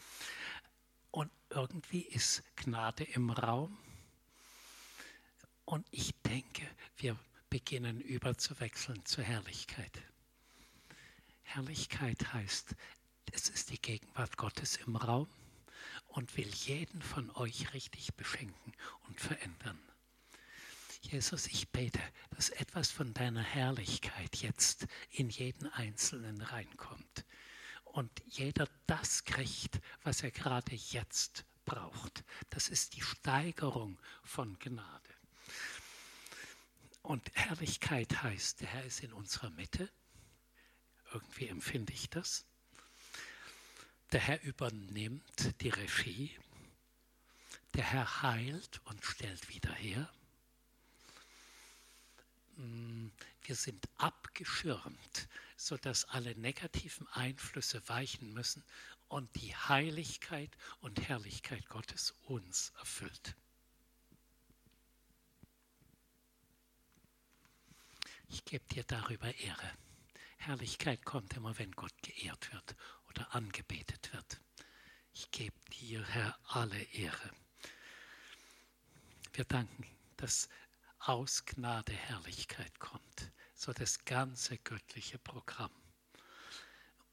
Und irgendwie ist Gnade im Raum. Und ich denke, wir beginnen überzuwechseln zur Herrlichkeit. Herrlichkeit heißt, es ist die Gegenwart Gottes im Raum und will jeden von euch richtig beschenken und verändern. Jesus, ich bete, dass etwas von deiner Herrlichkeit jetzt in jeden Einzelnen reinkommt und jeder das kriegt, was er gerade jetzt braucht. Das ist die Steigerung von Gnade. Und Herrlichkeit heißt, der Herr ist in unserer Mitte. Irgendwie empfinde ich das. Der Herr übernimmt die Regie. Der Herr heilt und stellt wieder her. Mm, wir sind abgeschirmt, sodass alle negativen Einflüsse weichen müssen und die Heiligkeit und Herrlichkeit Gottes uns erfüllt. Ich gebe dir darüber Ehre. Herrlichkeit kommt immer, wenn Gott geehrt wird oder angebetet wird. Ich gebe dir, Herr, alle Ehre. Wir danken, dass aus Gnade Herrlichkeit kommt. So das ganze göttliche Programm.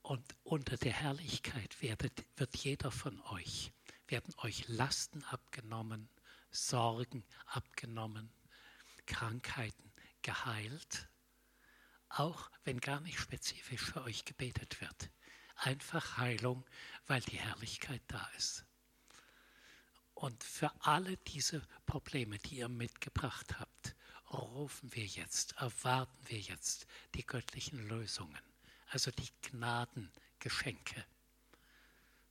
Und unter der Herrlichkeit werdet, wird jeder von euch, werden euch Lasten abgenommen, Sorgen abgenommen, Krankheiten geheilt, auch wenn gar nicht spezifisch für euch gebetet wird. Einfach Heilung, weil die Herrlichkeit da ist. Und für alle diese Probleme, die ihr mitgebracht habt, rufen wir jetzt, erwarten wir jetzt die göttlichen Lösungen, also die Gnadengeschenke.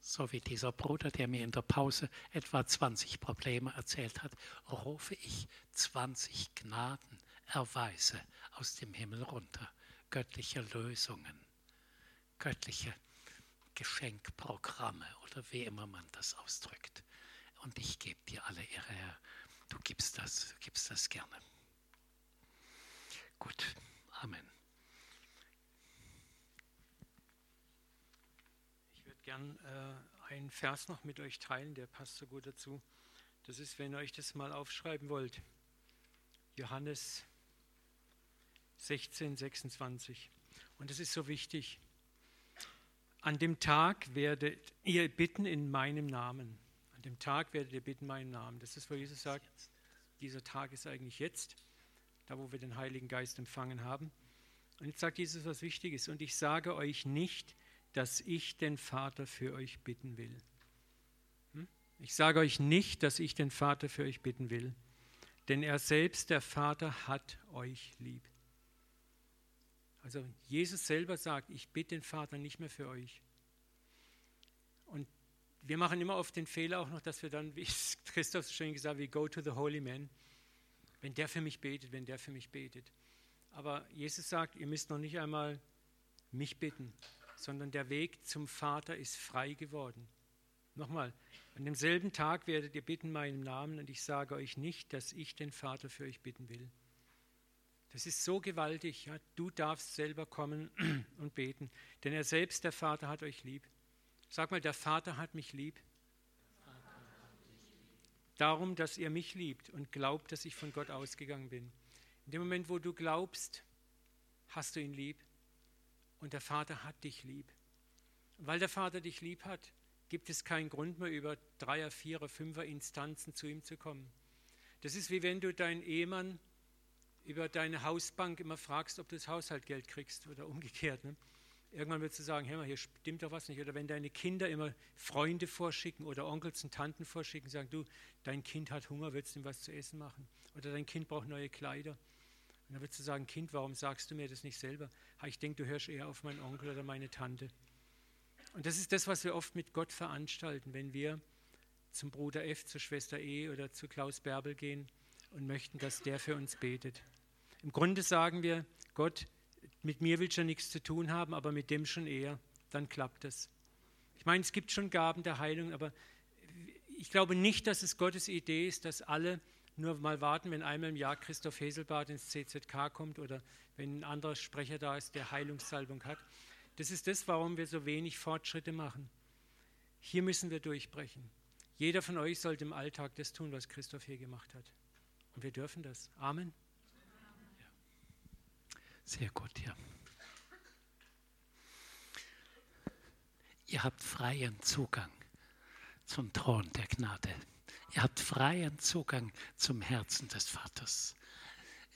So wie dieser Bruder, der mir in der Pause etwa 20 Probleme erzählt hat, rufe ich 20 Gnadenerweise aus dem Himmel runter, göttliche Lösungen, göttliche Geschenkprogramme oder wie immer man das ausdrückt. Und ich gebe dir alle Ehre, Herr. Du gibst das, du gibst das gerne. Gut, Amen. Ich würde gern äh, einen Vers noch mit euch teilen, der passt so gut dazu. Das ist, wenn ihr euch das mal aufschreiben wollt. Johannes 16, 26. Und es ist so wichtig. An dem Tag werdet ihr bitten in meinem Namen. An dem Tag werdet ihr bitten in meinem Namen. Das ist, wo Jesus sagt, dieser Tag ist eigentlich jetzt da wo wir den Heiligen Geist empfangen haben. Und jetzt sagt Jesus was Wichtiges. Und ich sage euch nicht, dass ich den Vater für euch bitten will. Hm? Ich sage euch nicht, dass ich den Vater für euch bitten will, denn er selbst, der Vater, hat euch lieb. Also Jesus selber sagt, ich bitte den Vater nicht mehr für euch. Und wir machen immer oft den Fehler auch noch, dass wir dann, wie Christoph schon gesagt hat, we go to the holy man wenn der für mich betet, wenn der für mich betet. Aber Jesus sagt, ihr müsst noch nicht einmal mich bitten, sondern der Weg zum Vater ist frei geworden. Nochmal, an demselben Tag werdet ihr bitten meinen Namen und ich sage euch nicht, dass ich den Vater für euch bitten will. Das ist so gewaltig. Ja? Du darfst selber kommen und beten, denn er selbst, der Vater, hat euch lieb. Sag mal, der Vater hat mich lieb darum, dass ihr mich liebt und glaubt, dass ich von Gott ausgegangen bin. In dem Moment, wo du glaubst, hast du ihn lieb und der Vater hat dich lieb. Weil der Vater dich lieb hat, gibt es keinen Grund mehr, über Dreier, Vierer, Fünfer Instanzen zu ihm zu kommen. Das ist wie wenn du deinen Ehemann über deine Hausbank immer fragst, ob du das Haushaltgeld kriegst oder umgekehrt. Ne? Irgendwann wird du sagen, hey, hier stimmt doch was nicht. Oder wenn deine Kinder immer Freunde vorschicken oder Onkels und Tanten vorschicken, sagen, du, dein Kind hat Hunger, willst du ihm was zu essen machen? Oder dein Kind braucht neue Kleider. Und dann würdest du sagen, Kind, warum sagst du mir das nicht selber? Ich denke, du hörst eher auf meinen Onkel oder meine Tante. Und das ist das, was wir oft mit Gott veranstalten, wenn wir zum Bruder F, zur Schwester E oder zu Klaus Bärbel gehen und möchten, dass der für uns betet. Im Grunde sagen wir, Gott, mit mir willst du ja nichts zu tun haben, aber mit dem schon eher, dann klappt es. Ich meine, es gibt schon Gaben der Heilung, aber ich glaube nicht, dass es Gottes Idee ist, dass alle nur mal warten, wenn einmal im Jahr Christoph Heselbart ins CZK kommt oder wenn ein anderer Sprecher da ist, der Heilungssalbung hat. Das ist das, warum wir so wenig Fortschritte machen. Hier müssen wir durchbrechen. Jeder von euch sollte im Alltag das tun, was Christoph hier gemacht hat. Und wir dürfen das. Amen. Sehr gut, ja. Ihr habt freien Zugang zum Thron der Gnade. Ihr habt freien Zugang zum Herzen des Vaters.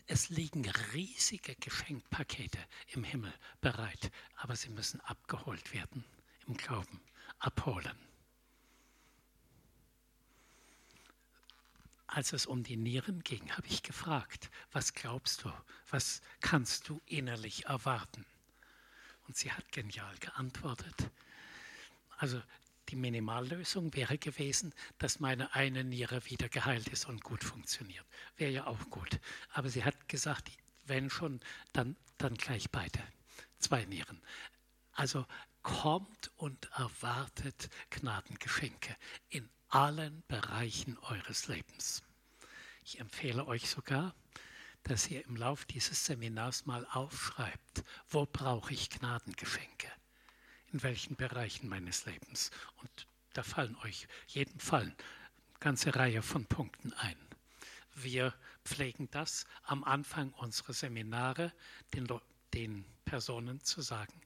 Es liegen riesige Geschenkpakete im Himmel bereit, aber sie müssen abgeholt werden im Glauben. Abholen. Als es um die Nieren ging, habe ich gefragt, was glaubst du, was kannst du innerlich erwarten? Und sie hat genial geantwortet. Also die Minimallösung wäre gewesen, dass meine eine Niere wieder geheilt ist und gut funktioniert. Wäre ja auch gut. Aber sie hat gesagt, wenn schon, dann, dann gleich beide. Zwei Nieren. Also kommt und erwartet Gnadengeschenke in allen Bereichen eures Lebens. Ich empfehle euch sogar, dass ihr im Lauf dieses Seminars mal aufschreibt, wo brauche ich Gnadengeschenke, in welchen Bereichen meines Lebens. Und da fallen euch jedem Fall eine ganze Reihe von Punkten ein. Wir pflegen das am Anfang unserer Seminare den, den Personen zu sagen,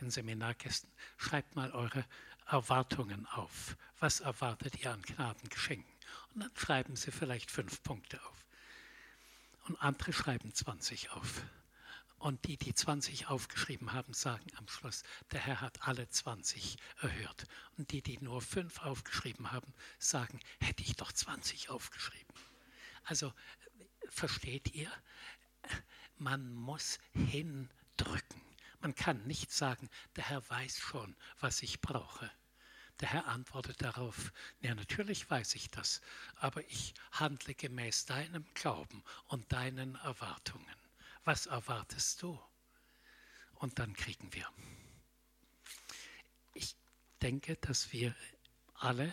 den Seminargästen, schreibt mal eure Erwartungen auf. Was erwartet ihr an Gnadengeschenken? Und dann schreiben Sie vielleicht fünf Punkte auf. Und andere schreiben 20 auf. Und die, die 20 aufgeschrieben haben, sagen am Schluss, der Herr hat alle 20 erhört. Und die, die nur 5 aufgeschrieben haben, sagen, hätte ich doch 20 aufgeschrieben. Also versteht ihr, man muss hindrücken. Man kann nicht sagen, der Herr weiß schon, was ich brauche. Der Herr antwortet darauf, ja natürlich weiß ich das, aber ich handle gemäß deinem Glauben und deinen Erwartungen. Was erwartest du? Und dann kriegen wir. Ich denke, dass wir alle,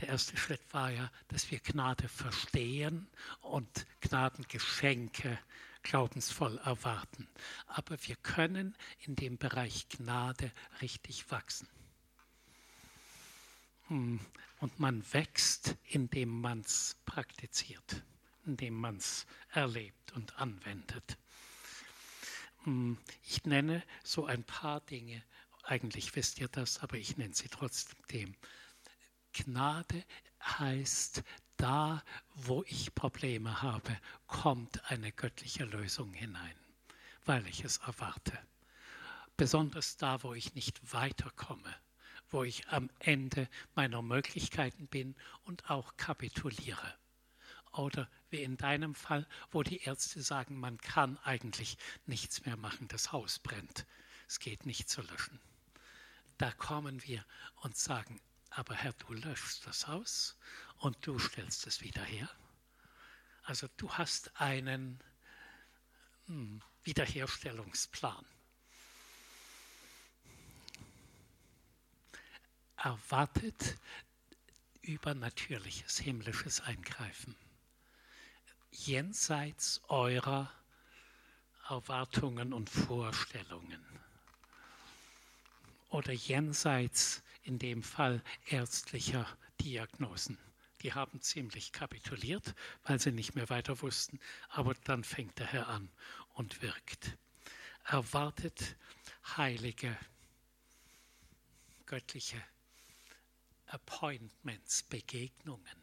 der erste Schritt war ja, dass wir Gnade verstehen und Gnadengeschenke glaubensvoll erwarten. Aber wir können in dem Bereich Gnade richtig wachsen. Und man wächst, indem man es praktiziert, indem man es erlebt und anwendet. Hm, ich nenne so ein paar Dinge, eigentlich wisst ihr das, aber ich nenne sie trotzdem. Gnade heißt, da wo ich Probleme habe, kommt eine göttliche Lösung hinein, weil ich es erwarte. Besonders da, wo ich nicht weiterkomme, wo ich am Ende meiner Möglichkeiten bin und auch kapituliere. Oder wie in deinem Fall, wo die Ärzte sagen, man kann eigentlich nichts mehr machen, das Haus brennt, es geht nicht zu löschen. Da kommen wir und sagen, aber Herr, du löschst das Haus und du stellst es wieder her. Also du hast einen hm, Wiederherstellungsplan. Erwartet übernatürliches himmlisches Eingreifen jenseits eurer Erwartungen und Vorstellungen oder jenseits in dem Fall ärztlicher Diagnosen. Die haben ziemlich kapituliert, weil sie nicht mehr weiter wussten, aber dann fängt der Herr an und wirkt. Erwartet heilige, göttliche Appointments, Begegnungen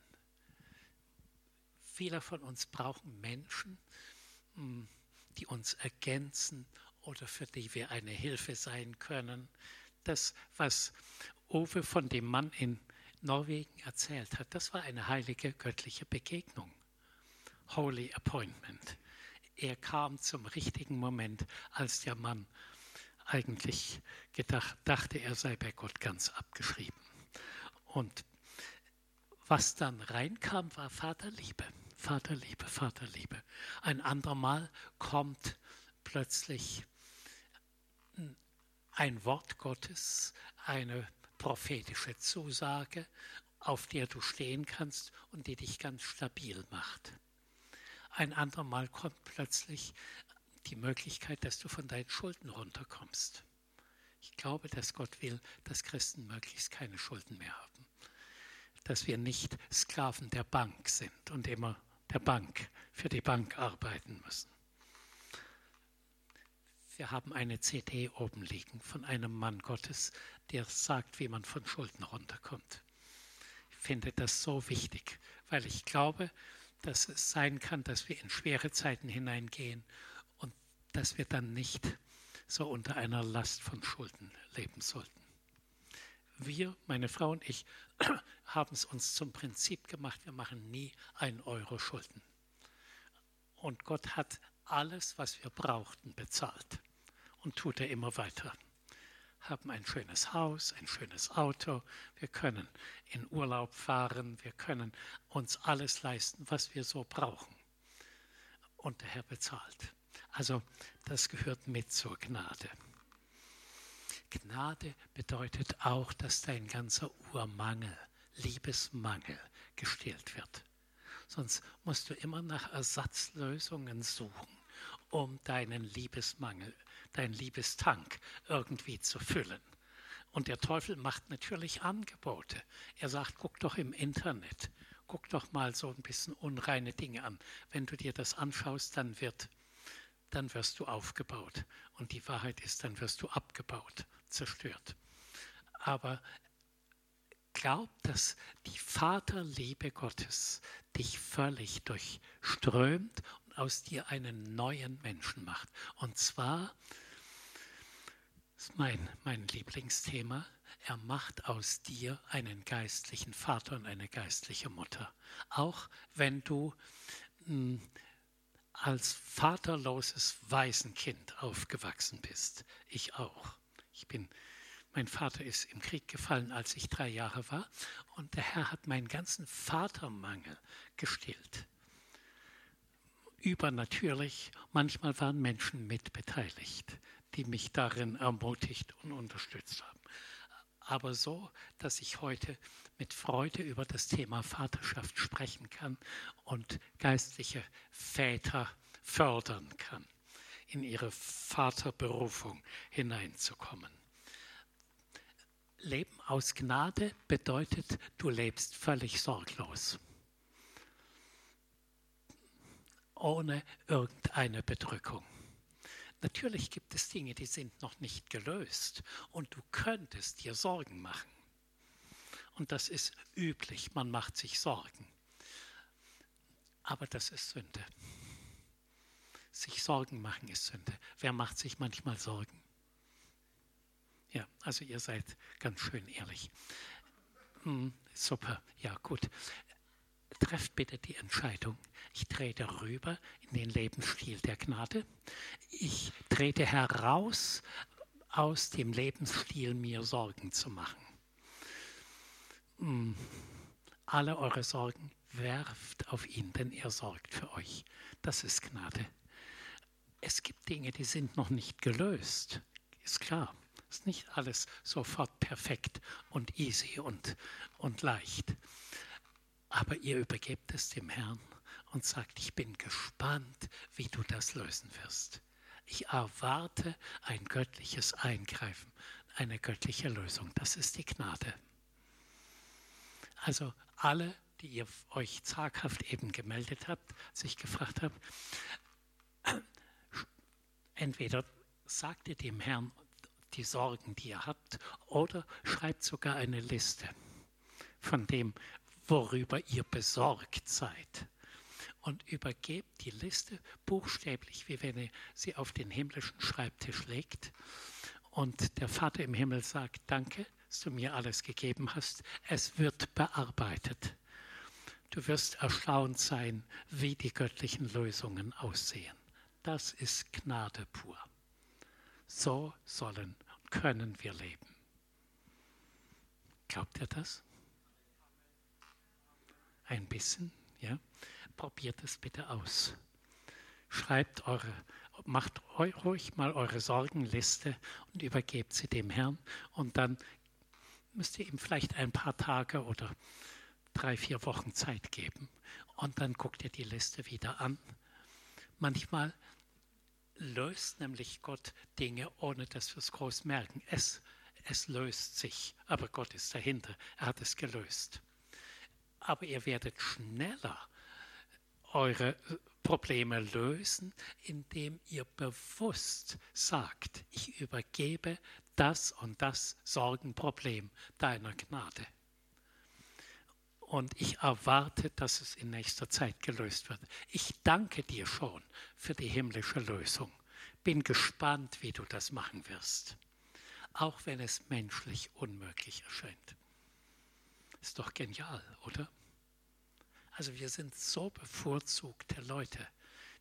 Viele von uns brauchen Menschen, hm, die uns ergänzen oder für die wir eine Hilfe sein können. Das, was Uwe von dem Mann in Norwegen erzählt hat, das war eine heilige göttliche Begegnung. Holy Appointment. Er kam zum richtigen Moment, als der Mann eigentlich gedacht, dachte, er sei bei Gott ganz abgeschrieben. Und was dann reinkam, war Vaterliebe. Vaterliebe, Vaterliebe. Ein andermal kommt plötzlich ein Wort Gottes, eine prophetische Zusage, auf der du stehen kannst und die dich ganz stabil macht. Ein andermal kommt plötzlich die Möglichkeit, dass du von deinen Schulden runterkommst. Ich glaube, dass Gott will, dass Christen möglichst keine Schulden mehr haben. Dass wir nicht Sklaven der Bank sind und immer der Bank, für die Bank arbeiten müssen. Wir haben eine CD oben liegen von einem Mann Gottes, der sagt, wie man von Schulden runterkommt. Ich finde das so wichtig, weil ich glaube, dass es sein kann, dass wir in schwere Zeiten hineingehen und dass wir dann nicht so unter einer Last von Schulden leben sollten. Wir, meine Frau und ich, haben es uns zum Prinzip gemacht, wir machen nie ein Euro Schulden. Und Gott hat alles, was wir brauchten, bezahlt und tut er immer weiter. Haben ein schönes Haus, ein schönes Auto, wir können in Urlaub fahren, wir können uns alles leisten, was wir so brauchen. Und der Herr bezahlt. Also das gehört mit zur Gnade. Gnade bedeutet auch, dass dein ganzer Urmangel Liebesmangel gestillt wird. Sonst musst du immer nach Ersatzlösungen suchen, um deinen Liebesmangel, deinen Liebestank irgendwie zu füllen. Und der Teufel macht natürlich Angebote. Er sagt, guck doch im Internet, guck doch mal so ein bisschen unreine Dinge an. Wenn du dir das anschaust, dann wird, dann wirst du aufgebaut. Und die Wahrheit ist, dann wirst du abgebaut, zerstört. Aber glaub, dass die Vaterliebe Gottes dich völlig durchströmt und aus dir einen neuen Menschen macht. Und zwar, das ist mein, mein Lieblingsthema, er macht aus dir einen geistlichen Vater und eine geistliche Mutter. Auch wenn du mh, hm, als vaterloses Waisenkind aufgewachsen bist. Ich auch. Ich bin, mein Vater ist im Krieg gefallen, als ich drei Jahre war, und der Herr hat meinen ganzen Vatermangel gestillt. Übernatürlich, manchmal waren Menschen mitbeteiligt, die mich darin ermutigt und unterstützt haben. Aber so, dass ich heute mit Freude über das Thema Vaterschaft sprechen kann und geistliche Väter fördern kann, in ihre Vaterberufung hineinzukommen. Leben aus Gnade bedeutet, du lebst völlig sorglos, ohne irgendeine Bedrückung. Natürlich gibt es Dinge, die sind noch nicht gelöst und du könntest dir Sorgen machen. Und das ist üblich, man macht sich Sorgen. Aber das ist Sünde. Sich Sorgen machen ist Sünde. Wer macht sich manchmal Sorgen? Ja, also ihr seid ganz schön ehrlich. Hm, super, ja gut. Trefft bitte die Entscheidung. Ich trete rüber in den Lebensstil der Gnade. Ich trete heraus aus dem Lebensstil, mir Sorgen zu machen. Hm, alle eure Sorgen werft auf ihn, denn er sorgt für euch. Das ist Gnade. Es gibt Dinge, die sind noch nicht gelöst. Ist klar. Ist nicht alles sofort perfekt und easy und, und leicht. Aber ihr übergebt es dem Herrn und sagt, ich bin gespannt, wie du das lösen wirst. Ich erwarte ein göttliches Eingreifen, eine göttliche Lösung. Das ist die Gnade. Also alle, die ihr euch zaghaft eben gemeldet habt, sich gefragt habt, entweder sagt ihr dem Herrn die Sorgen, die ihr habt, oder schreibt sogar eine Liste von dem, worüber ihr besorgt seid. Und übergebt die Liste buchstäblich, wie wenn ihr sie auf den himmlischen Schreibtisch legt. Und der Vater im Himmel sagt, danke, dass du mir alles gegeben hast. Es wird bearbeitet. Du wirst erstaunt sein, wie die göttlichen Lösungen aussehen. Das ist Gnade pur. So sollen und können wir leben. Glaubt ihr das? Ein bisschen, ja? Probiert es bitte aus. Schreibt eure, macht ruhig mal eure Sorgenliste und übergebt sie dem Herrn und dann müsst ihr ihm vielleicht ein paar Tage oder drei, vier Wochen Zeit geben und dann guckt ihr die Liste wieder an. Manchmal löst nämlich Gott Dinge, ohne dass wir es groß merken. Es, es löst sich, aber Gott ist dahinter. Er hat es gelöst. Aber ihr werdet schneller eure Probleme lösen, indem ihr bewusst sagt, ich übergebe das und das Sorgenproblem deiner Gnade. Und ich erwarte, dass es in nächster Zeit gelöst wird. Ich danke dir schon für die himmlische Lösung. Bin gespannt, wie du das machen wirst. Auch wenn es menschlich unmöglich erscheint. Ist doch genial, oder? Also wir sind so bevorzugte Leute.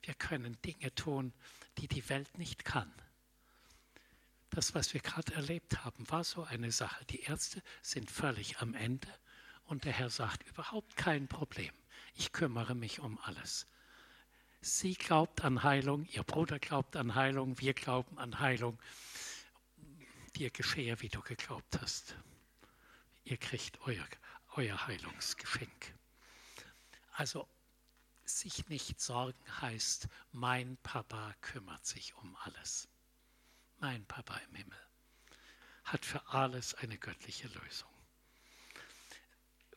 Wir können Dinge tun, die die Welt nicht kann. Das, was wir gerade erlebt haben, war so eine Sache. Die Ärzte sind völlig am Ende und der Herr sagt, überhaupt kein Problem. Ich kümmere mich um alles. Sie glaubt an Heilung, ihr Bruder glaubt an Heilung, wir glauben an Heilung. Dir geschehe, wie du geglaubt hast. Ihr kriegt euer, euer Heilungsgeschenk. Also sich nicht sorgen heißt, mein Papa kümmert sich um alles. Mein Papa im Himmel hat für alles eine göttliche Lösung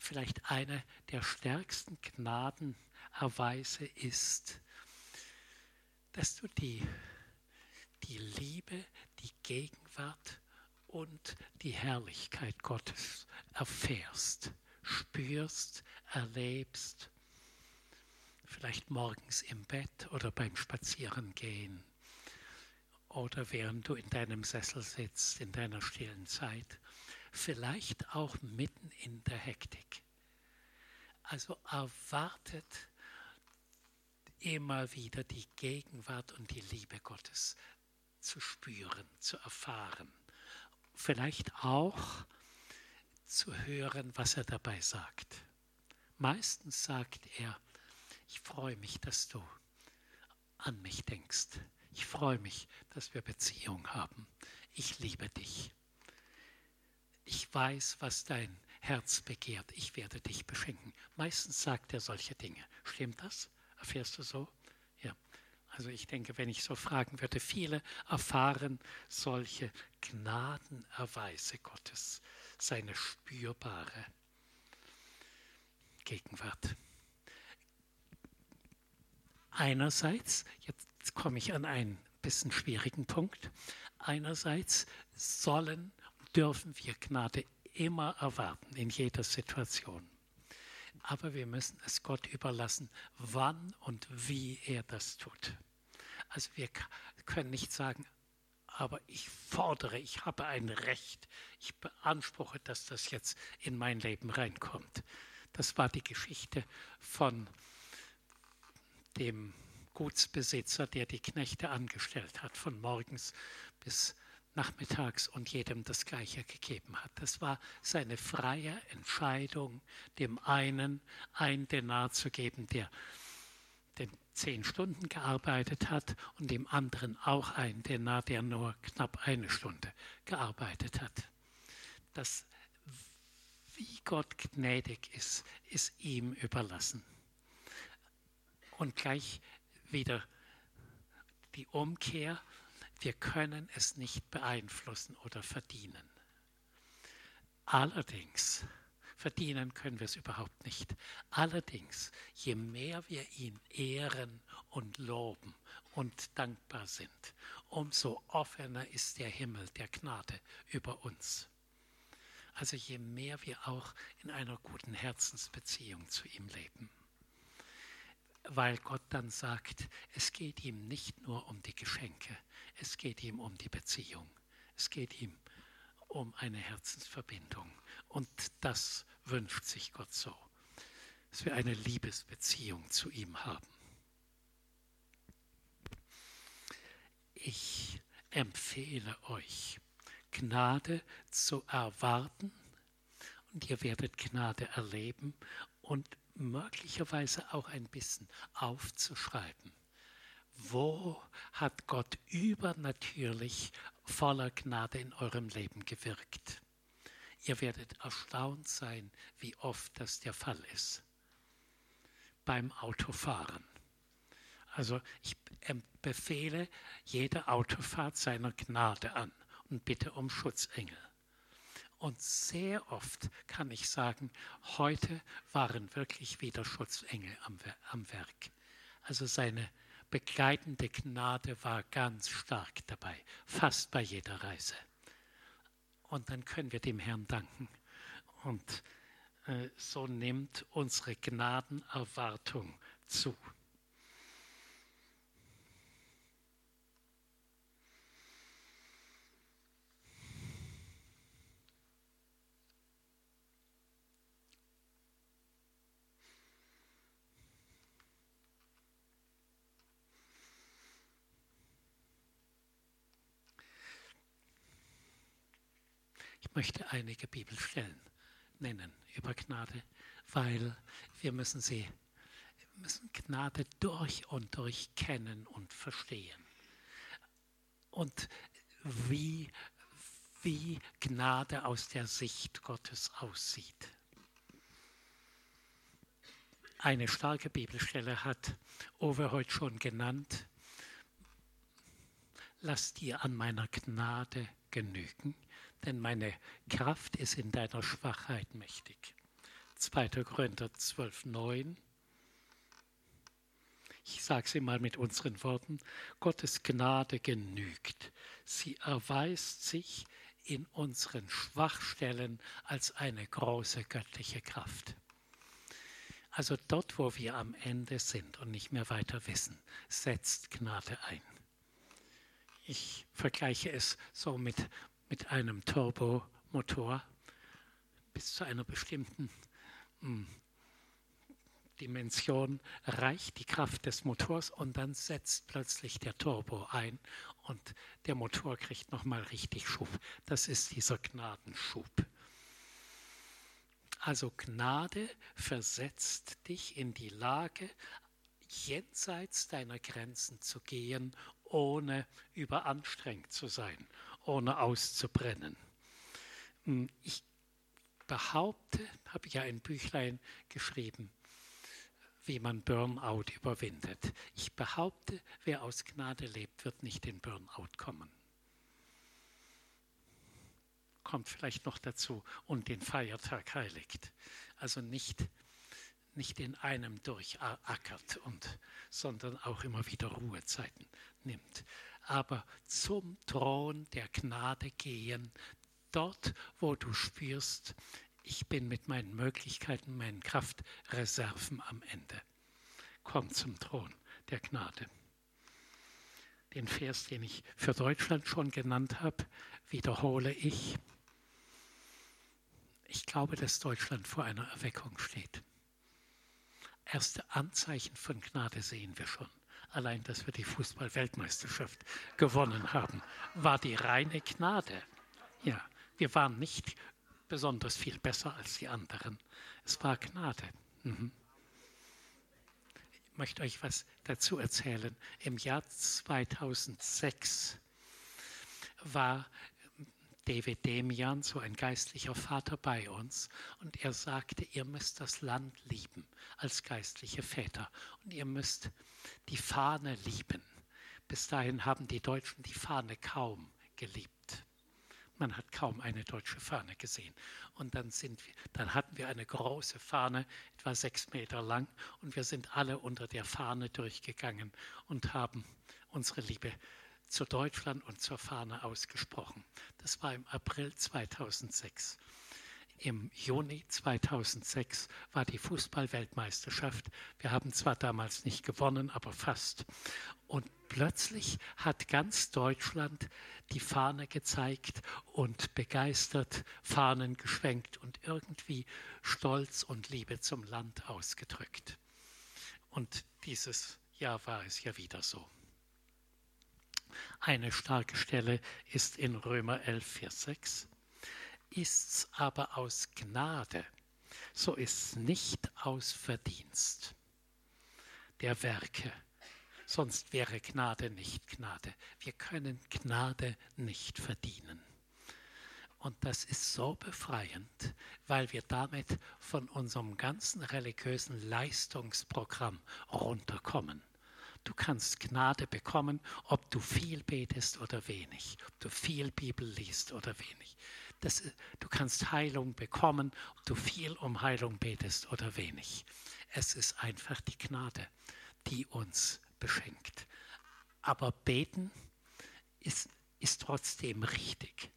vielleicht eine der stärksten Gnadenerweise ist, dass du die, die Liebe, die Gegenwart und die Herrlichkeit Gottes erfährst, spürst, erlebst. vielleicht morgens im Bett oder beim Spazierengehen oder während du in deinem Sessel sitzt, in deiner stillen Zeit, vielleicht auch mitten in der Hektik. Also erwartet immer wieder die Gegenwart und die Liebe Gottes zu spüren, zu erfahren. Vielleicht auch zu hören, was er dabei sagt. Meistens sagt er, ich freue mich, dass du an mich denkst. Ich freue mich, dass wir Beziehung haben. Ich liebe dich. Ich weiß, was dein Herz begehrt. Ich werde dich beschenken. Meistens sagt er solche Dinge. Stimmt das? Erfährst du so? Ja. Also ich denke, wenn ich so fragen würde, viele erfahren solche Gnadenerweise Gottes, seine spürbare Gegenwart. Einerseits, jetzt komme ich an einen bisschen schwierigen Punkt, einerseits sollen, dürfen wir Gnade immer erwarten, in jeder Situation aber wir müssen es Gott überlassen, wann und wie er das tut. Also wir können nicht sagen, aber ich fordere, ich habe ein Recht, ich beanspruche, dass das jetzt in mein Leben reinkommt. Das war die Geschichte von dem Gutsbesitzer, der die Knechte angestellt hat, von morgens bis nachmittags und jedem das Gleiche gegeben hat. Das war seine freie Entscheidung, dem einen ein Denar zu geben, der den zehn Stunden gearbeitet hat und dem anderen auch ein Denar, der nur knapp eine Stunde gearbeitet hat. Das, wie Gott gnädig ist, ist ihm überlassen. Und gleich wieder die Umkehr wir können es nicht beeinflussen oder verdienen. Allerdings, verdienen können wir es überhaupt nicht. Allerdings, je mehr wir ihn ehren und loben und dankbar sind, umso offener ist der Himmel der Gnade über uns. Also je mehr wir auch in einer guten Herzensbeziehung zu ihm leben weil Gott dann sagt, es geht ihm nicht nur um die Geschenke, es geht ihm um die Beziehung, es geht ihm um eine Herzensverbindung. Und das wünscht sich Gott so, dass wir eine Liebesbeziehung zu ihm haben. Ich empfehle euch, Gnade zu erwarten und ihr werdet Gnade erleben und möglicherweise auch ein bisschen aufzuschreiben. Wo hat Gott übernatürlich voller Gnade in eurem Leben gewirkt? Ihr werdet erstaunt sein, wie oft das der Fall ist. Beim Autofahren. Also ich befehle jede Autofahrt seiner Gnade an und bitte um Schutzengel. Und sehr oft kann ich sagen, heute waren wirklich wieder Schutzengel am, am Werk. Also seine begleitende Gnade war ganz stark dabei, fast bei jeder Reise. Und dann können wir dem Herrn danken. Und äh, so nimmt unsere Gnadenerwartung zu. Ich möchte einige Bibelstellen nennen über Gnade, weil wir müssen sie, müssen Gnade durch und durch kennen und verstehen. Und wie, wie Gnade aus der Sicht Gottes aussieht. Eine starke Bibelstelle hat Owe heute schon genannt. Lass dir an meiner Gnade genügen denn meine Kraft ist in deiner Schwachheit mächtig. 2. Korinther 12, 9. Ich sage sie mal mit unseren Worten. Gottes Gnade genügt. Sie erweist sich in unseren Schwachstellen als eine große göttliche Kraft. Also dort, wo wir am Ende sind und nicht mehr weiter wissen, setzt Gnade ein. Ich vergleiche es so mit, mit einem Turbomotor bis zu einer bestimmten hm, Dimension reicht die Kraft des Motors und dann setzt plötzlich der Turbo ein und der Motor kriegt nochmal richtig Schub. Das ist dieser Gnadenschub. Also Gnade versetzt dich in die Lage, jenseits deiner Grenzen zu gehen, ohne überanstrengt zu sein, ohne auszubrennen. Hm, ich behaupte, habe ja ein Büchlein geschrieben, wie man Burnout überwindet. Ich behaupte, wer aus Gnade lebt, wird nicht in Burnout kommen. Kommt vielleicht noch dazu und den Feiertag heiligt. Also nicht, nicht in einem durchackert, und, sondern auch immer wieder Ruhezeiten nimmt. Aber zum Thron der Gnade gehen, dort, wo du spürst, ich bin mit meinen Möglichkeiten, meinen Kraftreserven am Ende. Komm zum Thron der Gnade. Den Vers, den ich für Deutschland schon genannt habe, wiederhole ich. Ich glaube, dass Deutschland vor einer Erweckung steht. Erste Anzeichen von Gnade sehen wir schon. Allein, dass wir die Fußball-Weltmeisterschaft gewonnen haben, war die reine Gnade. Ja, wir waren nicht besonders viel besser als die anderen. Es war Gnade. Mhm. Ich möchte euch was dazu erzählen. Im Jahr 2006 war David Demian, so ein geistlicher Vater bei uns, und er sagte, ihr müsst das Land lieben als geistliche Väter und ihr müsst die Fahne lieben. Bis dahin haben die Deutschen die Fahne kaum geliebt. Man hat kaum eine deutsche Fahne gesehen. Und dann, sind wir, dann hatten wir eine große Fahne, etwa sechs Meter lang, und wir sind alle unter der Fahne durchgegangen und haben unsere Liebe zu Deutschland und zur Fahne ausgesprochen. Das war im April 2006. Im Juni 2006 war die Fußballweltmeisterschaft. Wir haben zwar damals nicht gewonnen, aber fast. Und plötzlich hat ganz Deutschland die Fahne gezeigt und begeistert Fahnen geschwenkt und irgendwie Stolz und Liebe zum Land ausgedrückt. Und dieses Jahr war es ja wieder so. Eine starke Stelle ist in Römer 11, Vers 6 ist's aber aus Gnade, so ist's nicht aus Verdienst der Werke. Sonst wäre Gnade nicht Gnade. Wir können Gnade nicht verdienen. Und das ist so befreiend, weil wir damit von unserem ganzen religiösen Leistungsprogramm runterkommen. Du kannst Gnade bekommen, ob du viel betest oder wenig, ob du viel Bibel liest oder wenig. Das, du kannst Heilung bekommen, ob du viel um Heilung betest oder wenig. Es ist einfach die Gnade, die uns beschenkt. Aber beten ist, ist trotzdem richtig.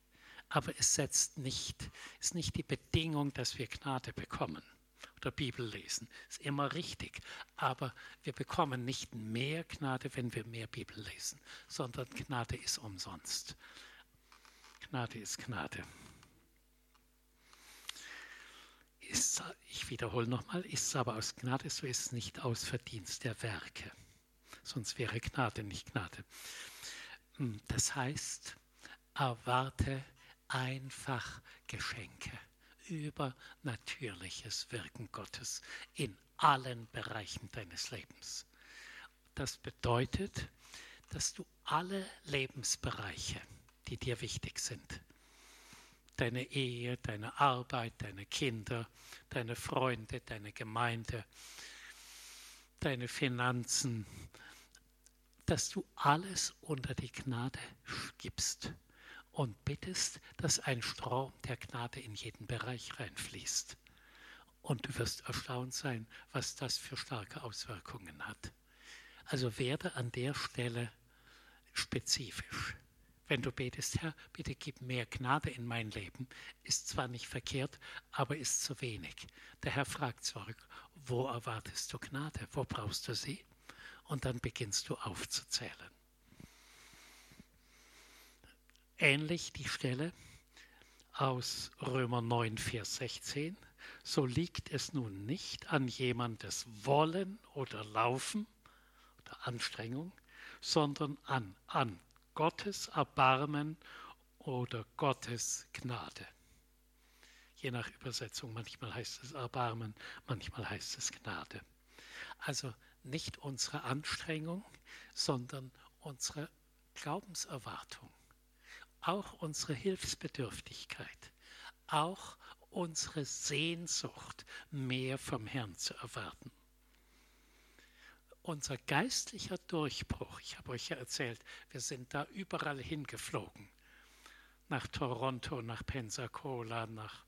Aber es setzt nicht, ist nicht die Bedingung, dass wir Gnade bekommen oder Bibel lesen. Ist immer richtig. Aber wir bekommen nicht mehr Gnade, wenn wir mehr Bibel lesen, sondern Gnade ist umsonst. Gnade ist Gnade ist, ich wiederhole nochmal, ist es aber aus Gnade, so ist es nicht aus Verdienst der Werke. Sonst wäre Gnade nicht Gnade. Hm, das heißt, erwarte einfach Geschenke, übernatürliches Wirken Gottes in allen Bereichen deines Lebens. Das bedeutet, dass du alle Lebensbereiche, die dir wichtig sind, deine Ehe, deine Arbeit, deine Kinder, deine Freunde, deine Gemeinde, deine Finanzen, dass du alles unter die Gnade gibst und bittest, dass ein Strom der Gnade in jeden Bereich reinfließt. Und du wirst erstaunt sein, was das für starke Auswirkungen hat. Also werde an der Stelle spezifisch. Wenn du betest, Herr, bitte gib mehr Gnade in mein Leben, ist zwar nicht verkehrt, aber ist zu wenig. Der Herr fragt zurück, wo erwartest du Gnade? Wo brauchst du sie? Und dann beginnst du aufzuzählen. Ähnlich die Stelle aus Römer 9, Vers 16. So liegt es nun nicht an jemandes Wollen oder Laufen oder Anstrengung, sondern an, an Gottes Erbarmen oder Gottes Gnade. Je nach Übersetzung, manchmal heißt es Erbarmen, manchmal heißt es Gnade. Also nicht unsere Anstrengung, sondern unsere Glaubenserwartung, auch unsere Hilfsbedürftigkeit, auch unsere Sehnsucht, mehr vom Herrn zu erwarten unser geistlicher Durchbruch, ich habe euch ja erzählt, wir sind da überall hingeflogen. Nach Toronto, nach Pensacola, nach,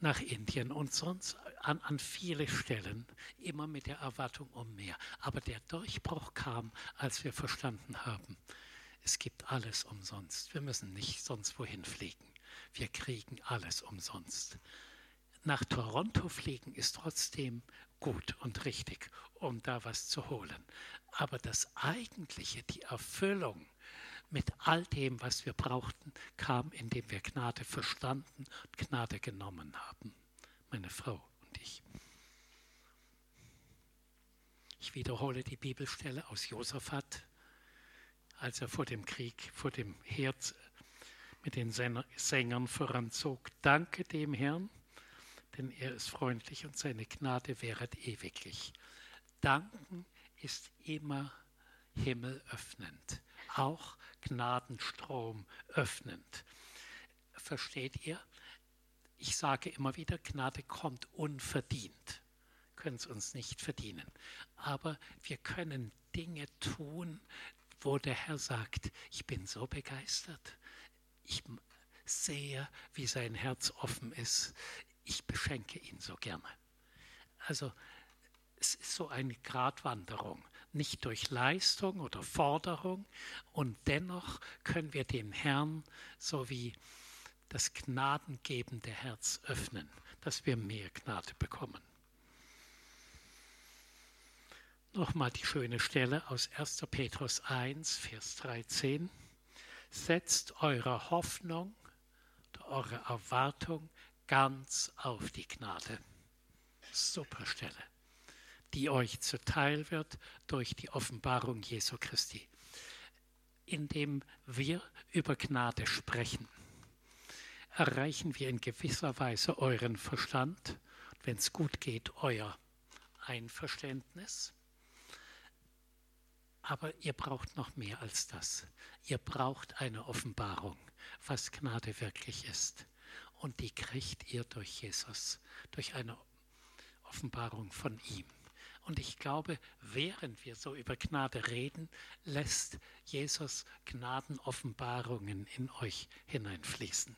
nach Indien und sonst an, an viele Stellen, immer mit der Erwartung um mehr. Aber der Durchbruch kam, als wir verstanden haben, es gibt alles umsonst. Wir müssen nicht sonst wohin fliegen. Wir kriegen alles umsonst. Nach Toronto fliegen ist trotzdem gut und richtig, um da was zu holen. Aber das Eigentliche, die Erfüllung mit all dem, was wir brauchten, kam, indem wir Gnade verstanden und Gnade genommen haben. Meine Frau und ich. Ich wiederhole die Bibelstelle aus Josaphat, als er vor dem Krieg, vor dem Herz mit den Sängern voranzog. Danke dem Herrn, denn er ist freundlich und seine Gnade währet ewiglich. Danken ist immer himmelöffnend, auch Gnadenstrom öffnend. Versteht ihr? Ich sage immer wieder, Gnade kommt unverdient. Können es uns nicht verdienen. Aber wir können Dinge tun, wo der Herr sagt, ich bin so begeistert. Ich sehe, wie sein Herz offen ist ich beschenke ihn so gerne. Also es ist so eine Gratwanderung, nicht durch Leistung oder Forderung und dennoch können wir dem Herrn so wie das gnadengebende Herz öffnen, dass wir mehr Gnade bekommen. Nochmal die schöne Stelle aus 1. Petrus 1, Vers 13. Setzt eure Hoffnung, eure Erwartung ganz auf die Gnade. Super Stelle, die euch zuteil wird durch die Offenbarung Jesu Christi. Indem wir über Gnade sprechen, erreichen wir in gewisser Weise euren Verstand, wenn es gut geht, euer Einverständnis. Aber ihr braucht noch mehr als das. Ihr braucht eine Offenbarung, was Gnade wirklich ist. Und die kriegt ihr durch Jesus, durch eine Offenbarung von ihm. Und ich glaube, während wir so über Gnade reden, lässt Jesus Gnadenoffenbarungen in euch hineinfließen.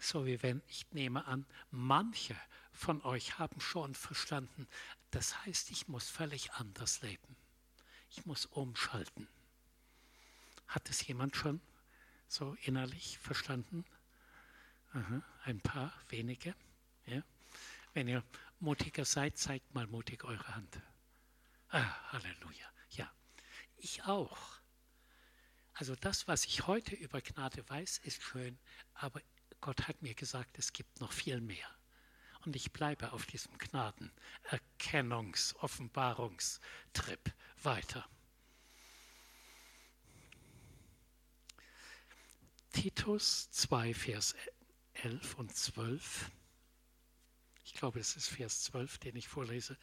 So wie wenn, ich nehme an, manche von euch haben schon verstanden, das heißt, ich muss völlig anders leben. Ich muss umschalten. Hat es jemand schon so innerlich verstanden? Ein paar wenige. Ja. Wenn ihr mutiger seid, zeigt mal mutig eure Hand. Ah, Halleluja. Ja, ich auch. Also das, was ich heute über Gnade weiß, ist schön, aber Gott hat mir gesagt, es gibt noch viel mehr. Und ich bleibe auf diesem Gnadenerkennungs-, Offenbarungstrip weiter. Titus 2, Vers 11 und 12. Ich glaube, es ist Vers 12, den ich vorlese.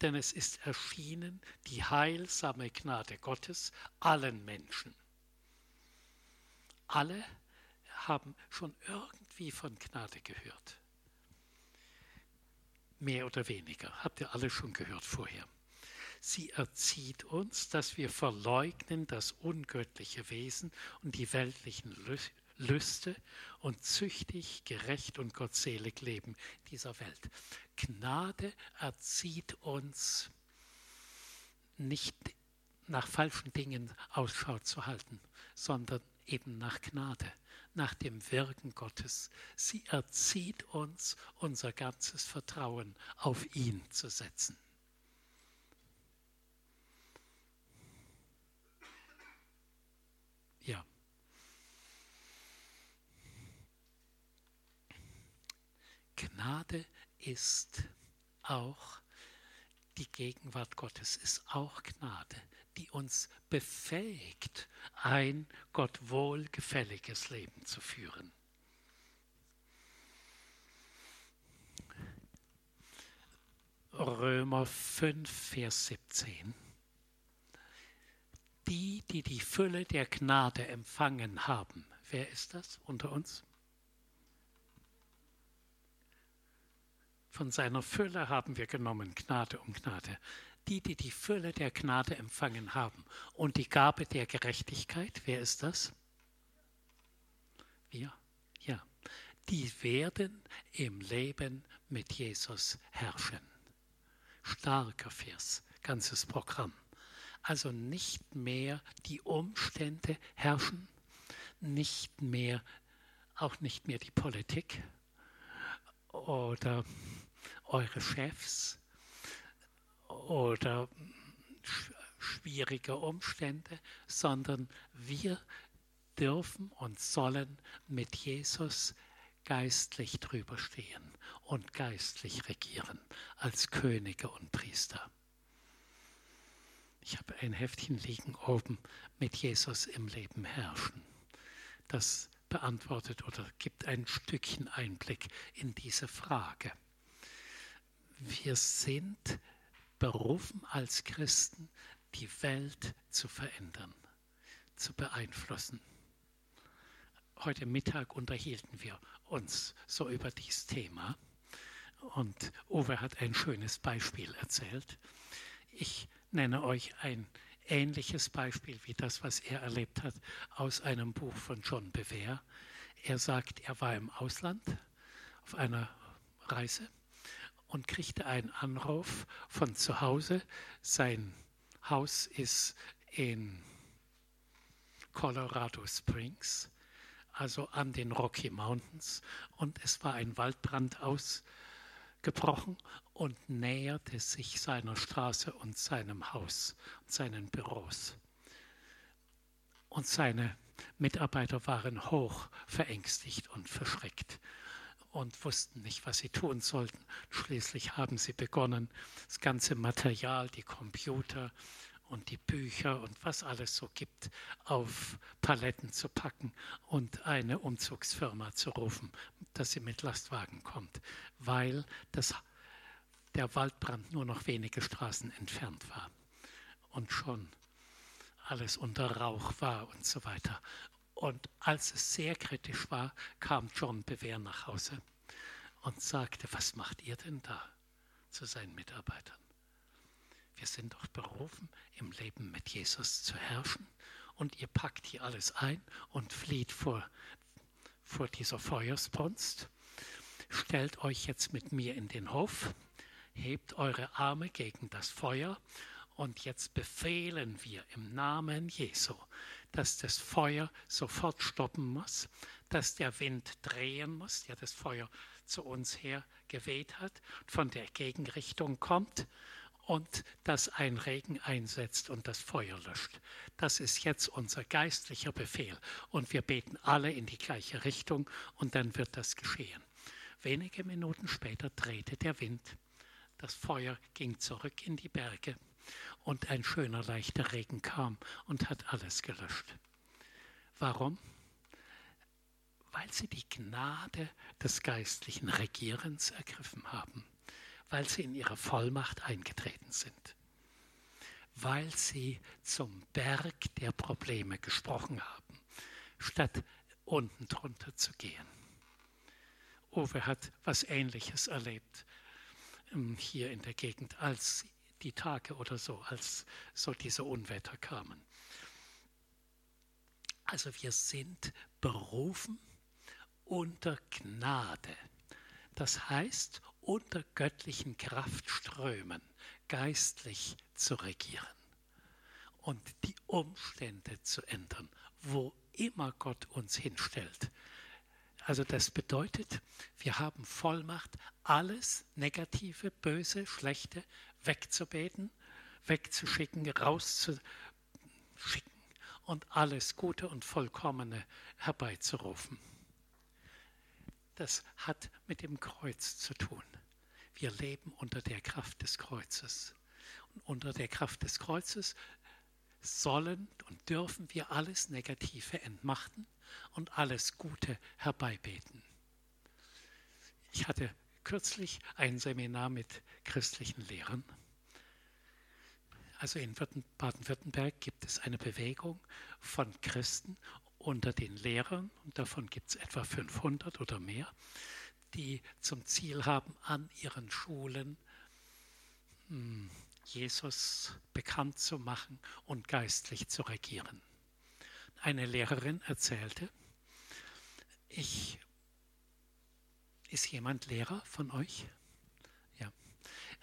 Denn es ist erschienen die heilsame Gnade Gottes allen Menschen. Alle haben schon irgendwie von Gnade gehört. Mehr oder weniger. Habt ihr alle schon gehört vorher. Sie erzieht uns, dass wir verleugnen das ungöttliche Wesen und die weltlichen Lüste und züchtig, gerecht und gottselig leben dieser Welt. Gnade erzieht uns nicht nach falschen Dingen Ausschau zu halten, sondern eben nach Gnade, nach dem Wirken Gottes. Sie erzieht uns, unser ganzes Vertrauen auf ihn zu setzen. Ja. Gnade ist auch die Gegenwart Gottes, ist auch Gnade die uns befähigt, ein Gott wohlgefälliges Leben zu führen. Römer 5, Vers 17. Die, die die Fülle der Gnade empfangen haben, wer ist das unter uns? Von seiner Fülle haben wir genommen, Gnade um Gnade die, die die Fülle der Gnade empfangen haben. Und die Gabe der Gerechtigkeit, wer ist das? Wir, ja. Die werden im Leben mit Jesus herrschen. Starker Vers, ganzes Programm. Also nicht mehr die Umstände herrschen, nicht mehr, auch nicht mehr die Politik oder eure Chefs, oder schwierige Umstände, sondern wir dürfen und sollen mit Jesus geistlich drüber stehen und geistlich regieren als Könige und Priester. Ich habe ein Heftchen liegen oben mit Jesus im Leben herrschen. Das beantwortet oder gibt ein Stückchen Einblick in diese Frage. Wir sind berufen als Christen, die Welt zu verändern, zu beeinflussen. Heute Mittag unterhielten wir uns so über dieses Thema und Uwe hat ein schönes Beispiel erzählt. Ich nenne euch ein ähnliches Beispiel wie das, was er erlebt hat, aus einem Buch von John Bever. Er sagt, er war im Ausland auf einer Reise und kriegte einen Anruf von zu Hause. Sein Haus ist in Colorado Springs, also an den Rocky Mountains, und es war ein Waldbrand ausgebrochen und näherte sich seiner Straße und seinem Haus und seinen Büros. Und seine Mitarbeiter waren hoch verängstigt und verschreckt und wussten nicht, was sie tun sollten. Schließlich haben sie begonnen, das ganze Material, die Computer und die Bücher und was alles so gibt, auf Paletten zu packen und eine Umzugsfirma zu rufen, dass sie mit Lastwagen kommt, weil das, der Waldbrand nur noch wenige Straßen entfernt war und schon alles unter Rauch war und so weiter. Und als es sehr kritisch war, kam John Bewehr nach Hause und sagte, was macht ihr denn da zu seinen Mitarbeitern? Wir sind doch berufen, im Leben mit Jesus zu herrschen und ihr packt hier alles ein und flieht vor, vor dieser Feuersbrunst. Stellt euch jetzt mit mir in den Hof, hebt eure Arme gegen das Feuer und jetzt befehlen wir im Namen Jesu, dass das Feuer sofort stoppen muss, dass der Wind drehen muss, der das Feuer zu uns her geweht hat, von der Gegenrichtung kommt und dass ein Regen einsetzt und das Feuer löscht. Das ist jetzt unser geistlicher Befehl und wir beten alle in die gleiche Richtung und dann wird das geschehen. Wenige Minuten später drehte der Wind, das Feuer ging zurück in die Berge und ein schöner leichter Regen kam und hat alles gelöscht. Warum? Weil sie die Gnade des geistlichen Regierens ergriffen haben, weil sie in ihre Vollmacht eingetreten sind, weil sie zum Berg der Probleme gesprochen haben, statt unten drunter zu gehen. Uwe hat was Ähnliches erlebt ähm, hier in der Gegend, als die Tage oder so, als so diese Unwetter kamen. Also wir sind berufen unter Gnade. Das heißt, unter göttlichen Kraftströmen geistlich zu regieren. und die Umstände zu ändern, wo immer Gott uns hinstellt. Also das bedeutet, wir haben Vollmacht, alles Negative, Böse, Schlechte wegzubeten, wegzuschicken, rauszuschicken und alles Gute und Vollkommene herbeizurufen. Das hat mit dem Kreuz zu tun. Wir leben unter der Kraft des Kreuzes. Und unter der Kraft des Kreuzes sollen und dürfen wir alles Negative entmachten und alles Gute herbeibeten. Ich hatte kürzlich ein Seminar mit christlichen Lehrern. Also in Baden-Württemberg gibt es eine Bewegung von Christen unter den Lehrern, und davon gibt es etwa 500 oder mehr, die zum Ziel haben, an ihren Schulen hm, Jesus bekannt zu machen und geistlich zu regieren. Eine Lehrerin erzählte, ich, ist jemand Lehrer von euch? Ja.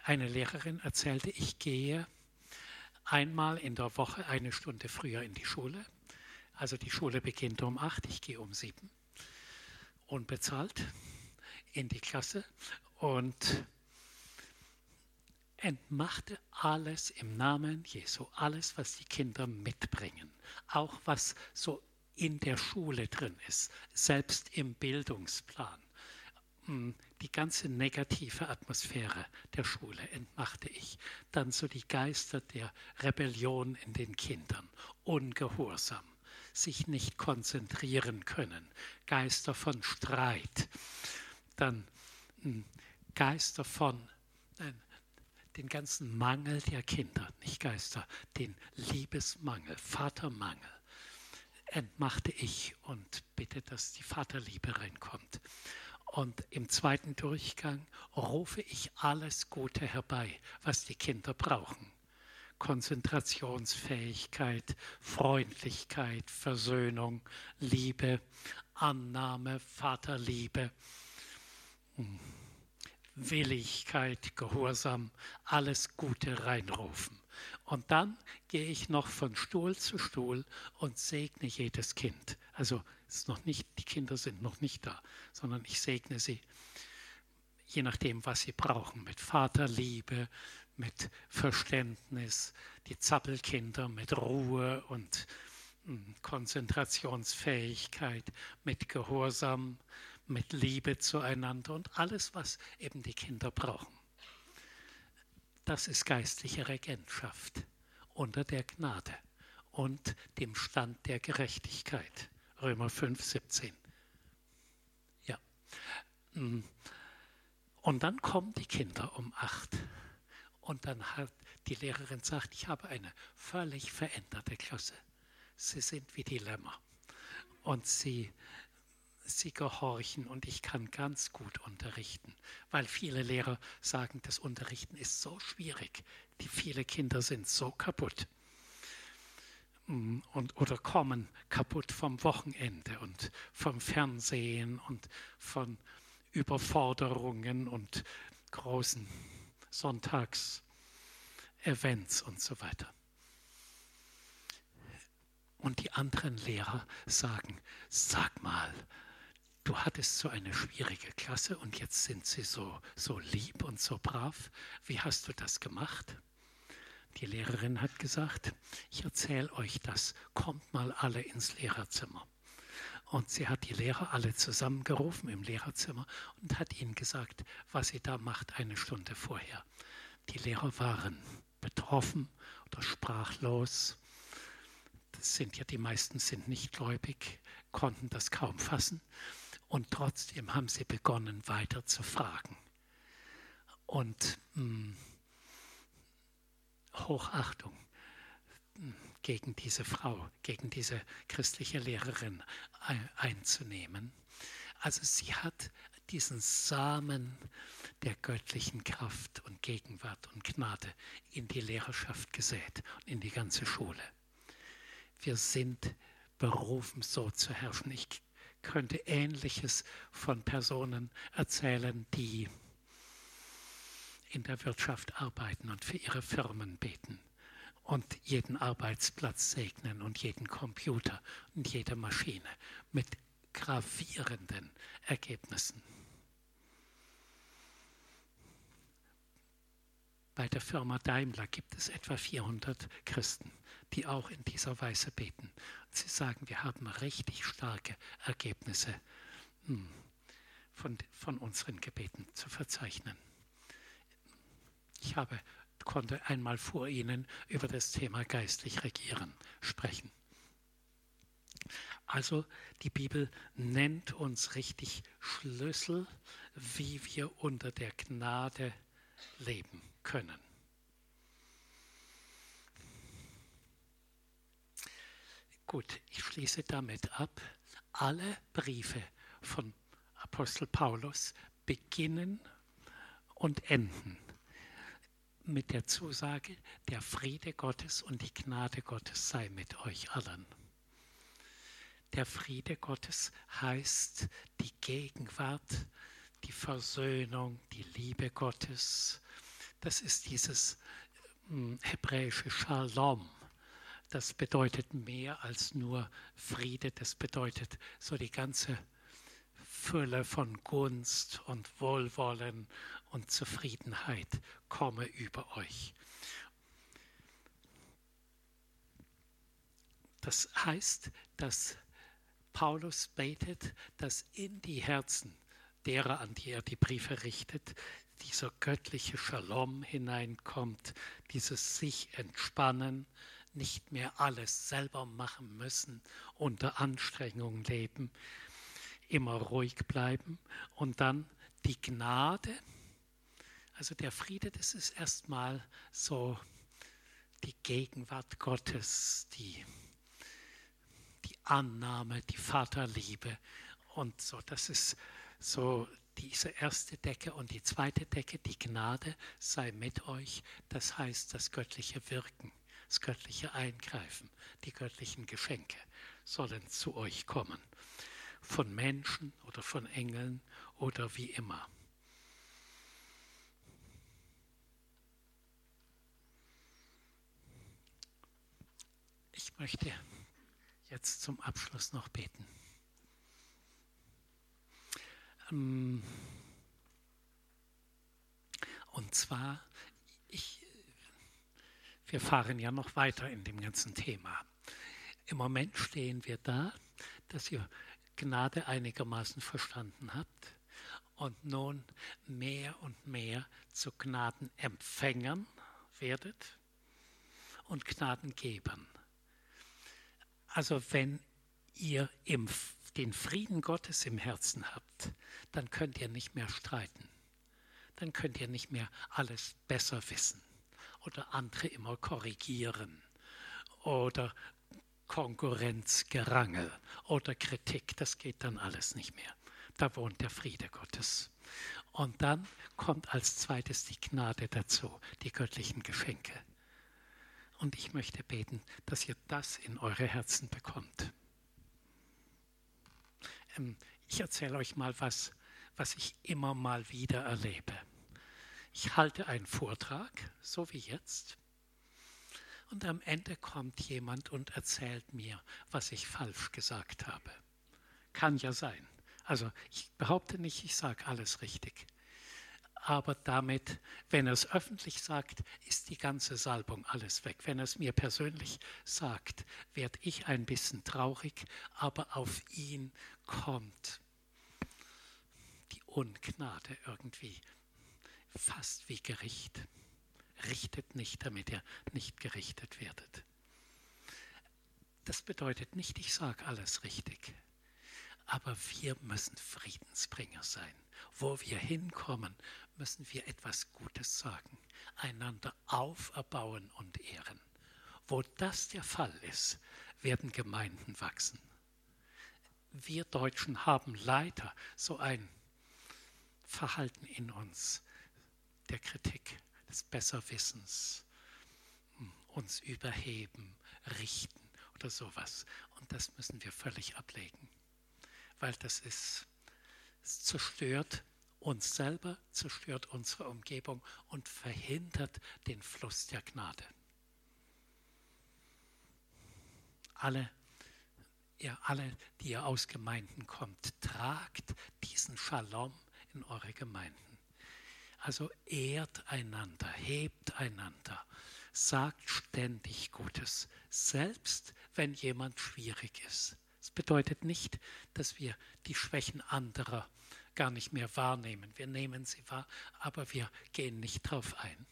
Eine Lehrerin erzählte, ich gehe einmal in der Woche eine Stunde früher in die Schule. Also die Schule beginnt um acht, ich gehe um sieben. Unbezahlt in die Klasse und entmachte alles im Namen Jesu, alles, was die Kinder mitbringen, auch was so in der Schule drin ist, selbst im Bildungsplan. Die ganze negative Atmosphäre der Schule entmachte ich. Dann so die Geister der Rebellion in den Kindern, Ungehorsam, sich nicht konzentrieren können, Geister von Streit, dann hm, Geister von den ganzen Mangel der Kinder, nicht Geister, den Liebesmangel, Vatermangel, entmachte ich und bitte, dass die Vaterliebe reinkommt. Und im zweiten Durchgang rufe ich alles Gute herbei, was die Kinder brauchen. Konzentrationsfähigkeit, Freundlichkeit, Versöhnung, Liebe, Annahme, Vaterliebe. Hm. Willigkeit, Gehorsam, alles Gute reinrufen. Und dann gehe ich noch von Stuhl zu Stuhl und segne jedes Kind. Also ist noch nicht, die Kinder sind noch nicht da, sondern ich segne sie, je nachdem, was sie brauchen, mit Vaterliebe, mit Verständnis, die Zappelkinder mit Ruhe und hm, Konzentrationsfähigkeit, mit Gehorsam, mit Liebe zueinander und alles, was eben die Kinder brauchen. Das ist geistliche Regentschaft unter der Gnade und dem Stand der Gerechtigkeit. Römer 5, 17. Ja. Mm. Und dann kommen die Kinder um acht. Und dann hat die Lehrerin gesagt, ich habe eine völlig veränderte Klasse. Sie sind wie die Lämmer. Und sie sie gehorchen und ich kann ganz gut unterrichten, weil viele Lehrer sagen, das Unterrichten ist so schwierig, die viele Kinder sind so kaputt und, oder kommen kaputt vom Wochenende und vom Fernsehen und von Überforderungen und großen Sonntagsevents und so weiter. Und die anderen Lehrer sagen, sag mal, du hattest so eine schwierige Klasse und jetzt sind sie so, so lieb und so brav. Wie hast du das gemacht? Die Lehrerin hat gesagt, ich erzähle euch das, kommt mal alle ins Lehrerzimmer. Und sie hat die Lehrer alle zusammengerufen im Lehrerzimmer und hat ihnen gesagt, was sie da macht eine Stunde vorher. Die Lehrer waren betroffen oder sprachlos. Das sind ja die meisten sind nicht gläubig, konnten das kaum fassen. Und trotzdem haben sie begonnen, weiter zu fragen. Und mh, hm, Hochachtung gegen diese Frau, gegen diese christliche Lehrerin einzunehmen. Also sie hat diesen Samen der göttlichen Kraft und Gegenwart und Gnade in die Lehrerschaft gesät und in die ganze Schule. Wir sind berufen, so zu herrschen. Ich könnte Ähnliches von Personen erzählen, die in der Wirtschaft arbeiten und für ihre Firmen beten und jeden Arbeitsplatz segnen und jeden Computer und jede Maschine mit gravierenden Ergebnissen. Bei der Firma Daimler gibt es etwa 400 Christen, die auch in dieser Weise beten. Und sie sagen, wir haben richtig starke Ergebnisse hm, von, von unseren Gebeten zu verzeichnen. Ich habe, konnte einmal vor Ihnen über das Thema geistlich regieren sprechen. Also die Bibel nennt uns richtig Schlüssel, wie wir unter der Gnade leben können. Gut, ich schließe damit ab. Alle Briefe von Apostel Paulus beginnen und enden mit der Zusage, der Friede Gottes und die Gnade Gottes sei mit euch allen. Der Friede Gottes heißt die Gegenwart, die Versöhnung, die Liebe Gottes. Das ist dieses hm, hebräische Shalom. Das bedeutet mehr als nur Friede, das bedeutet so die ganze Fülle von Gunst und Wohlwollen und Zufriedenheit komme über euch. Das heißt, dass Paulus betet, dass in die Herzen derer, an die er die Briefe richtet, dieser göttliche Shalom hineinkommt, dieses sich entspannen, nicht mehr alles selber machen müssen, unter Anstrengung leben, immer ruhig bleiben und dann die Gnade, also der Friede, das ist erstmal so die Gegenwart Gottes, die, die Annahme, die Vaterliebe und so. Das ist so diese erste Decke und die zweite Decke, die Gnade sei mit euch. Das heißt das göttliche Wirken, das göttliche Eingreifen, die göttlichen Geschenke sollen zu euch kommen. Von Menschen oder von Engeln oder wie immer. Ich möchte jetzt zum Abschluss noch beten. Ähm, und zwar, ich, wir fahren ja noch weiter in dem ganzen Thema. Im Moment stehen wir da, dass ihr Gnade einigermaßen verstanden habt und nun mehr und mehr zu Gnadenempfängern werdet und Gnadengebern. Also wenn ihr im, den Frieden Gottes im Herzen habt, dann könnt ihr nicht mehr streiten. Dann könnt ihr nicht mehr alles besser wissen oder andere immer korrigieren oder Konkurrenzgerangel oder Kritik. Das geht dann alles nicht mehr. Da wohnt der Friede Gottes. Und dann kommt als zweites die Gnade dazu, die göttlichen Geschenke. Und ich möchte beten, dass ihr das in eure Herzen bekommt. Ähm, ich erzähle euch mal was, was ich immer mal wieder erlebe. Ich halte einen Vortrag, so wie jetzt, und am Ende kommt jemand und erzählt mir, was ich falsch gesagt habe. Kann ja sein. Also ich behaupte nicht, ich sage alles richtig aber damit, wenn er es öffentlich sagt, ist die ganze Salbung alles weg. Wenn er es mir persönlich sagt, werde ich ein bisschen traurig, aber auf ihn kommt die Ungnade irgendwie fast wie Gericht. Richtet nicht, damit ihr nicht gerichtet werdet. Das bedeutet nicht, ich sage alles richtig, aber wir müssen Friedensbringer sein. Wo wir hinkommen, müssen wir etwas Gutes sagen, einander auferbauen und ehren. Wo das der Fall ist, werden Gemeinden wachsen. Wir Deutschen haben leider so ein Verhalten in uns der Kritik, des Besserwissens, uns überheben, richten oder sowas. Und das müssen wir völlig ablegen, weil das ist, es zerstört uns selber, zerstört unsere Umgebung und verhindert den Fluss der Gnade. alle, ihr alle, die ihr aus Gemeinden kommt, tragt diesen Shalom in eure Gemeinden. Also ehrt einander, hebt einander, sagt ständig Gutes, selbst wenn jemand schwierig ist. Das bedeutet nicht, dass wir die Schwächen anderer gar nicht mehr wahrnehmen. Wir nehmen sie wahr, aber wir gehen nicht drauf ein.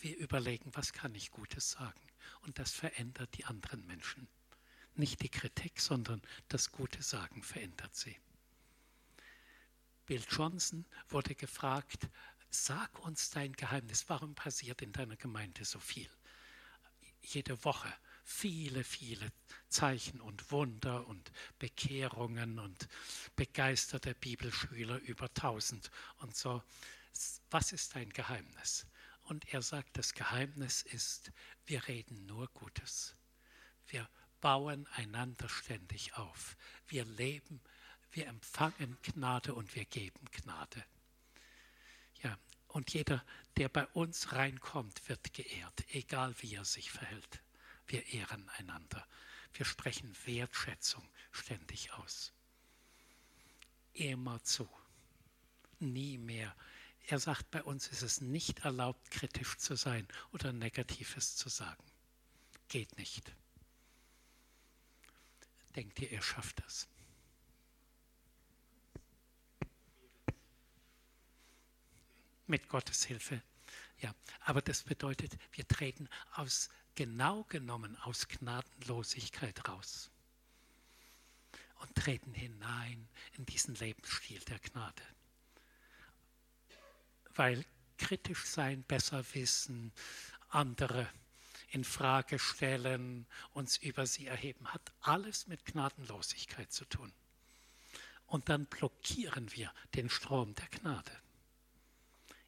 Wir überlegen, was kann ich Gutes sagen? Und das verändert die anderen Menschen. Nicht die Kritik, sondern das gute Sagen verändert sie. Bill Johnson wurde gefragt, sag uns dein Geheimnis, warum passiert in deiner Gemeinde so viel? Jede Woche viele, viele Zeichen und Wunder und Bekehrungen und begeisterte Bibelschüler über tausend und so. Was ist dein Geheimnis? Und er sagt, das Geheimnis ist, wir reden nur Gutes. Wir bauen einander ständig auf. Wir leben, wir empfangen Gnade und wir geben Gnade. Ja, und jeder, der bei uns reinkommt, wird geehrt, egal wie er sich verhält. Wir ehren einander. Wir sprechen Wertschätzung ständig aus. Immer zu. Nie mehr. Er sagt, bei uns ist es nicht erlaubt, kritisch zu sein oder Negatives zu sagen. Geht nicht. Denkt ihr, ihr schafft das? Mit Gottes Hilfe. Ja, aber das bedeutet, wir treten aus genau genommen aus Gnadenlosigkeit raus und treten hinein in diesen Lebensstil der Gnade. Weil kritisch sein, besser wissen, andere in Frage stellen, uns über sie erheben, hat alles mit Gnadenlosigkeit zu tun. Und dann blockieren wir den Strom der Gnade.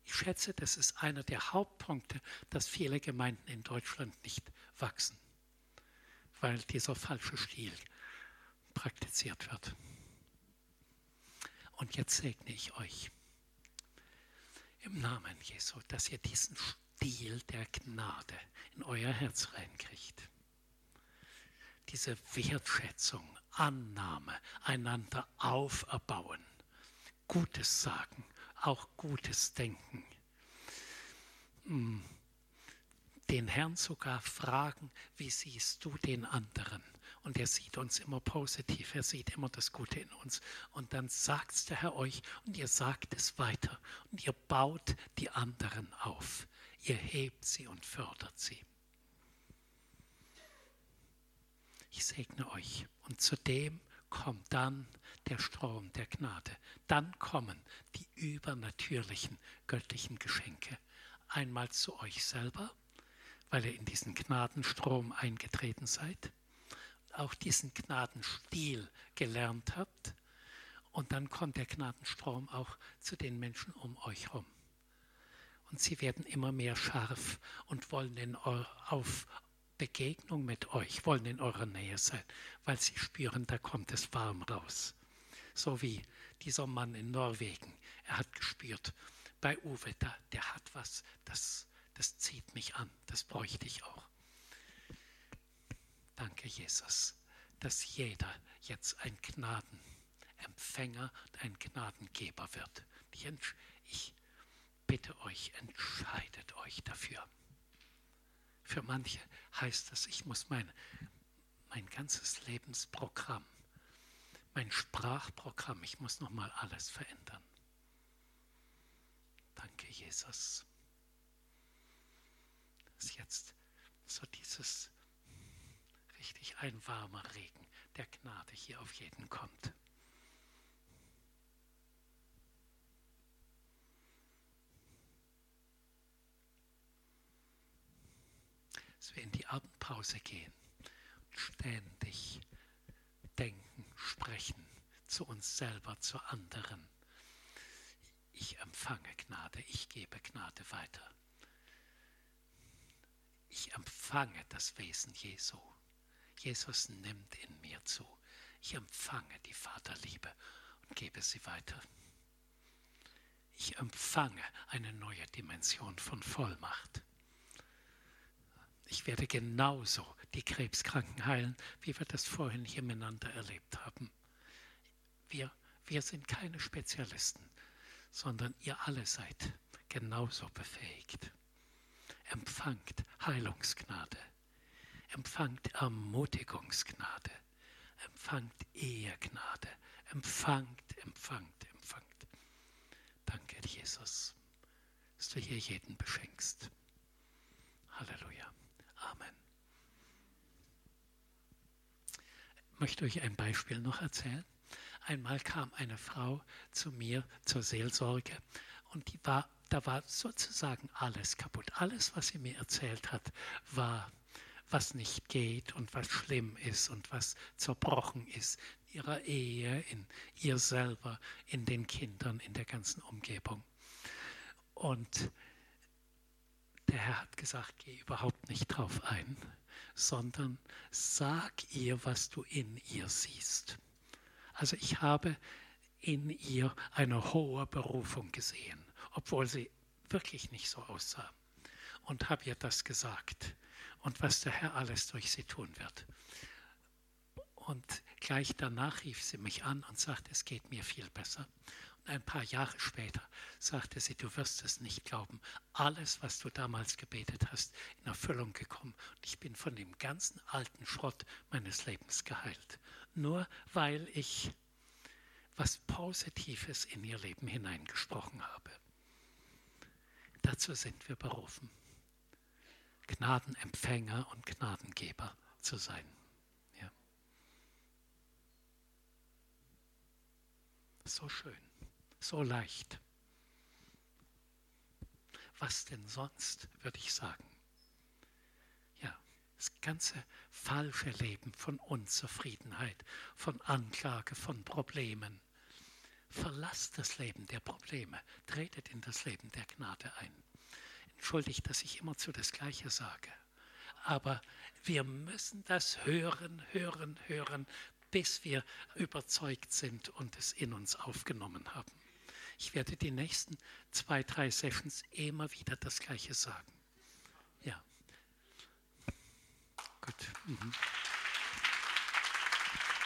Ich schätze, das ist einer der Hauptpunkte, dass viele Gemeinden in Deutschland nicht wachsen, weil dieser falsche Stil praktiziert wird. Und jetzt segne ich euch im Namen Jesu, dass ihr diesen Stil der Gnade in euer Herz reinkriegt. Diese Wertschätzung, Annahme, einander auferbauen, Gutes sagen auch Gutes denken. Hm. Den Herrn sogar fragen, wie siehst du den anderen? Und er sieht uns immer positiv, er sieht immer das Gute in uns. Und dann sagt es der Herr euch und ihr sagt es weiter. Und ihr baut die anderen auf. Ihr hebt sie und fördert sie. Ich segne euch. Und zudem kommt dann der Strom der Gnade. Dann kommen die übernatürlichen göttlichen Geschenke. Einmal zu euch selber, weil ihr in diesen Gnadenstrom eingetreten seid, auch diesen Gnadenstil gelernt habt. Und dann kommt der Gnadenstrom auch zu den Menschen um euch herum. Und sie werden immer mehr scharf und wollen in, auf Begegnung mit euch, wollen in eurer Nähe sein, weil sie spüren, da kommt es warm raus. So wie dieser Mann in Norwegen. Er hat gespürt, bei Uwe, da, der hat was, das, das zieht mich an, das bräuchte ich auch. Danke, Jesus, dass jeder jetzt ein Gnadenempfänger und ein Gnadengeber wird. Ich, ich bitte euch, entscheidet euch dafür. Für manche heißt das, ich muss mein, mein ganzes Lebensprogramm, mein Sprachprogramm, ich muss nochmal alles verändern. Danke, Jesus. Dass jetzt so dieses richtig ein warmer Regen der Gnade hier auf jeden kommt. In die Abendpause gehen und ständig denken, sprechen zu uns selber, zu anderen. Ich empfange Gnade, ich gebe Gnade weiter. Ich empfange das Wesen Jesu. Jesus nimmt in mir zu. Ich empfange die Vaterliebe und gebe sie weiter. Ich empfange eine neue Dimension von Vollmacht ich werde genauso die Krebskranken heilen, wie wir das vorhin hier miteinander erlebt haben. Wir, wir sind keine Spezialisten, sondern ihr alle seid genauso befähigt. Empfangt Heilungsgnade, empfangt Ermutigungsgnade, empfangt Ehegnade, empfangt, empfangt, empfangt. Danke, Jesus, dass du hier jeden beschenkst. Halleluja. Amen. Ich möchte euch ein Beispiel noch erzählen. Einmal kam eine Frau zu mir zur Seelsorge und die war, da war sozusagen alles kaputt. Alles, was sie mir erzählt hat, war, was nicht geht und was schlimm ist und was zerbrochen ist in ihrer Ehe, in ihr selber, in den Kindern, in der ganzen Umgebung. Und der Herr hat gesagt, geh überhaupt nicht drauf ein, sondern sag ihr, was du in ihr siehst. Also ich habe in ihr eine hohe Berufung gesehen, obwohl sie wirklich nicht so aussah. Und habe ihr das gesagt und was der Herr alles durch sie tun wird. Und gleich danach rief sie mich an und sagte, es geht mir viel besser. Ein paar Jahre später sagte sie, du wirst es nicht glauben, alles, was du damals gebetet hast, in Erfüllung gekommen. Und ich bin von dem ganzen alten Schrott meines Lebens geheilt. Nur weil ich was Positives in ihr Leben hineingesprochen habe. Dazu sind wir berufen, Gnadenempfänger und Gnadengeber zu sein. Ja. So schön, so leicht. Was denn sonst, würde ich sagen? Ja, das ganze falsche Leben von Unzufriedenheit, von Anklage, von Problemen, Verlasst das Leben der Probleme, tretet in das Leben der Gnade ein. Entschuldigt, dass ich immer zu das Gleiche sage. Aber wir müssen das hören, hören, hören, bis wir überzeugt sind und es in uns aufgenommen haben. Ich werde die nächsten zwei, drei Sessions immer wieder das Gleiche sagen. Ja. Gut. Mhm.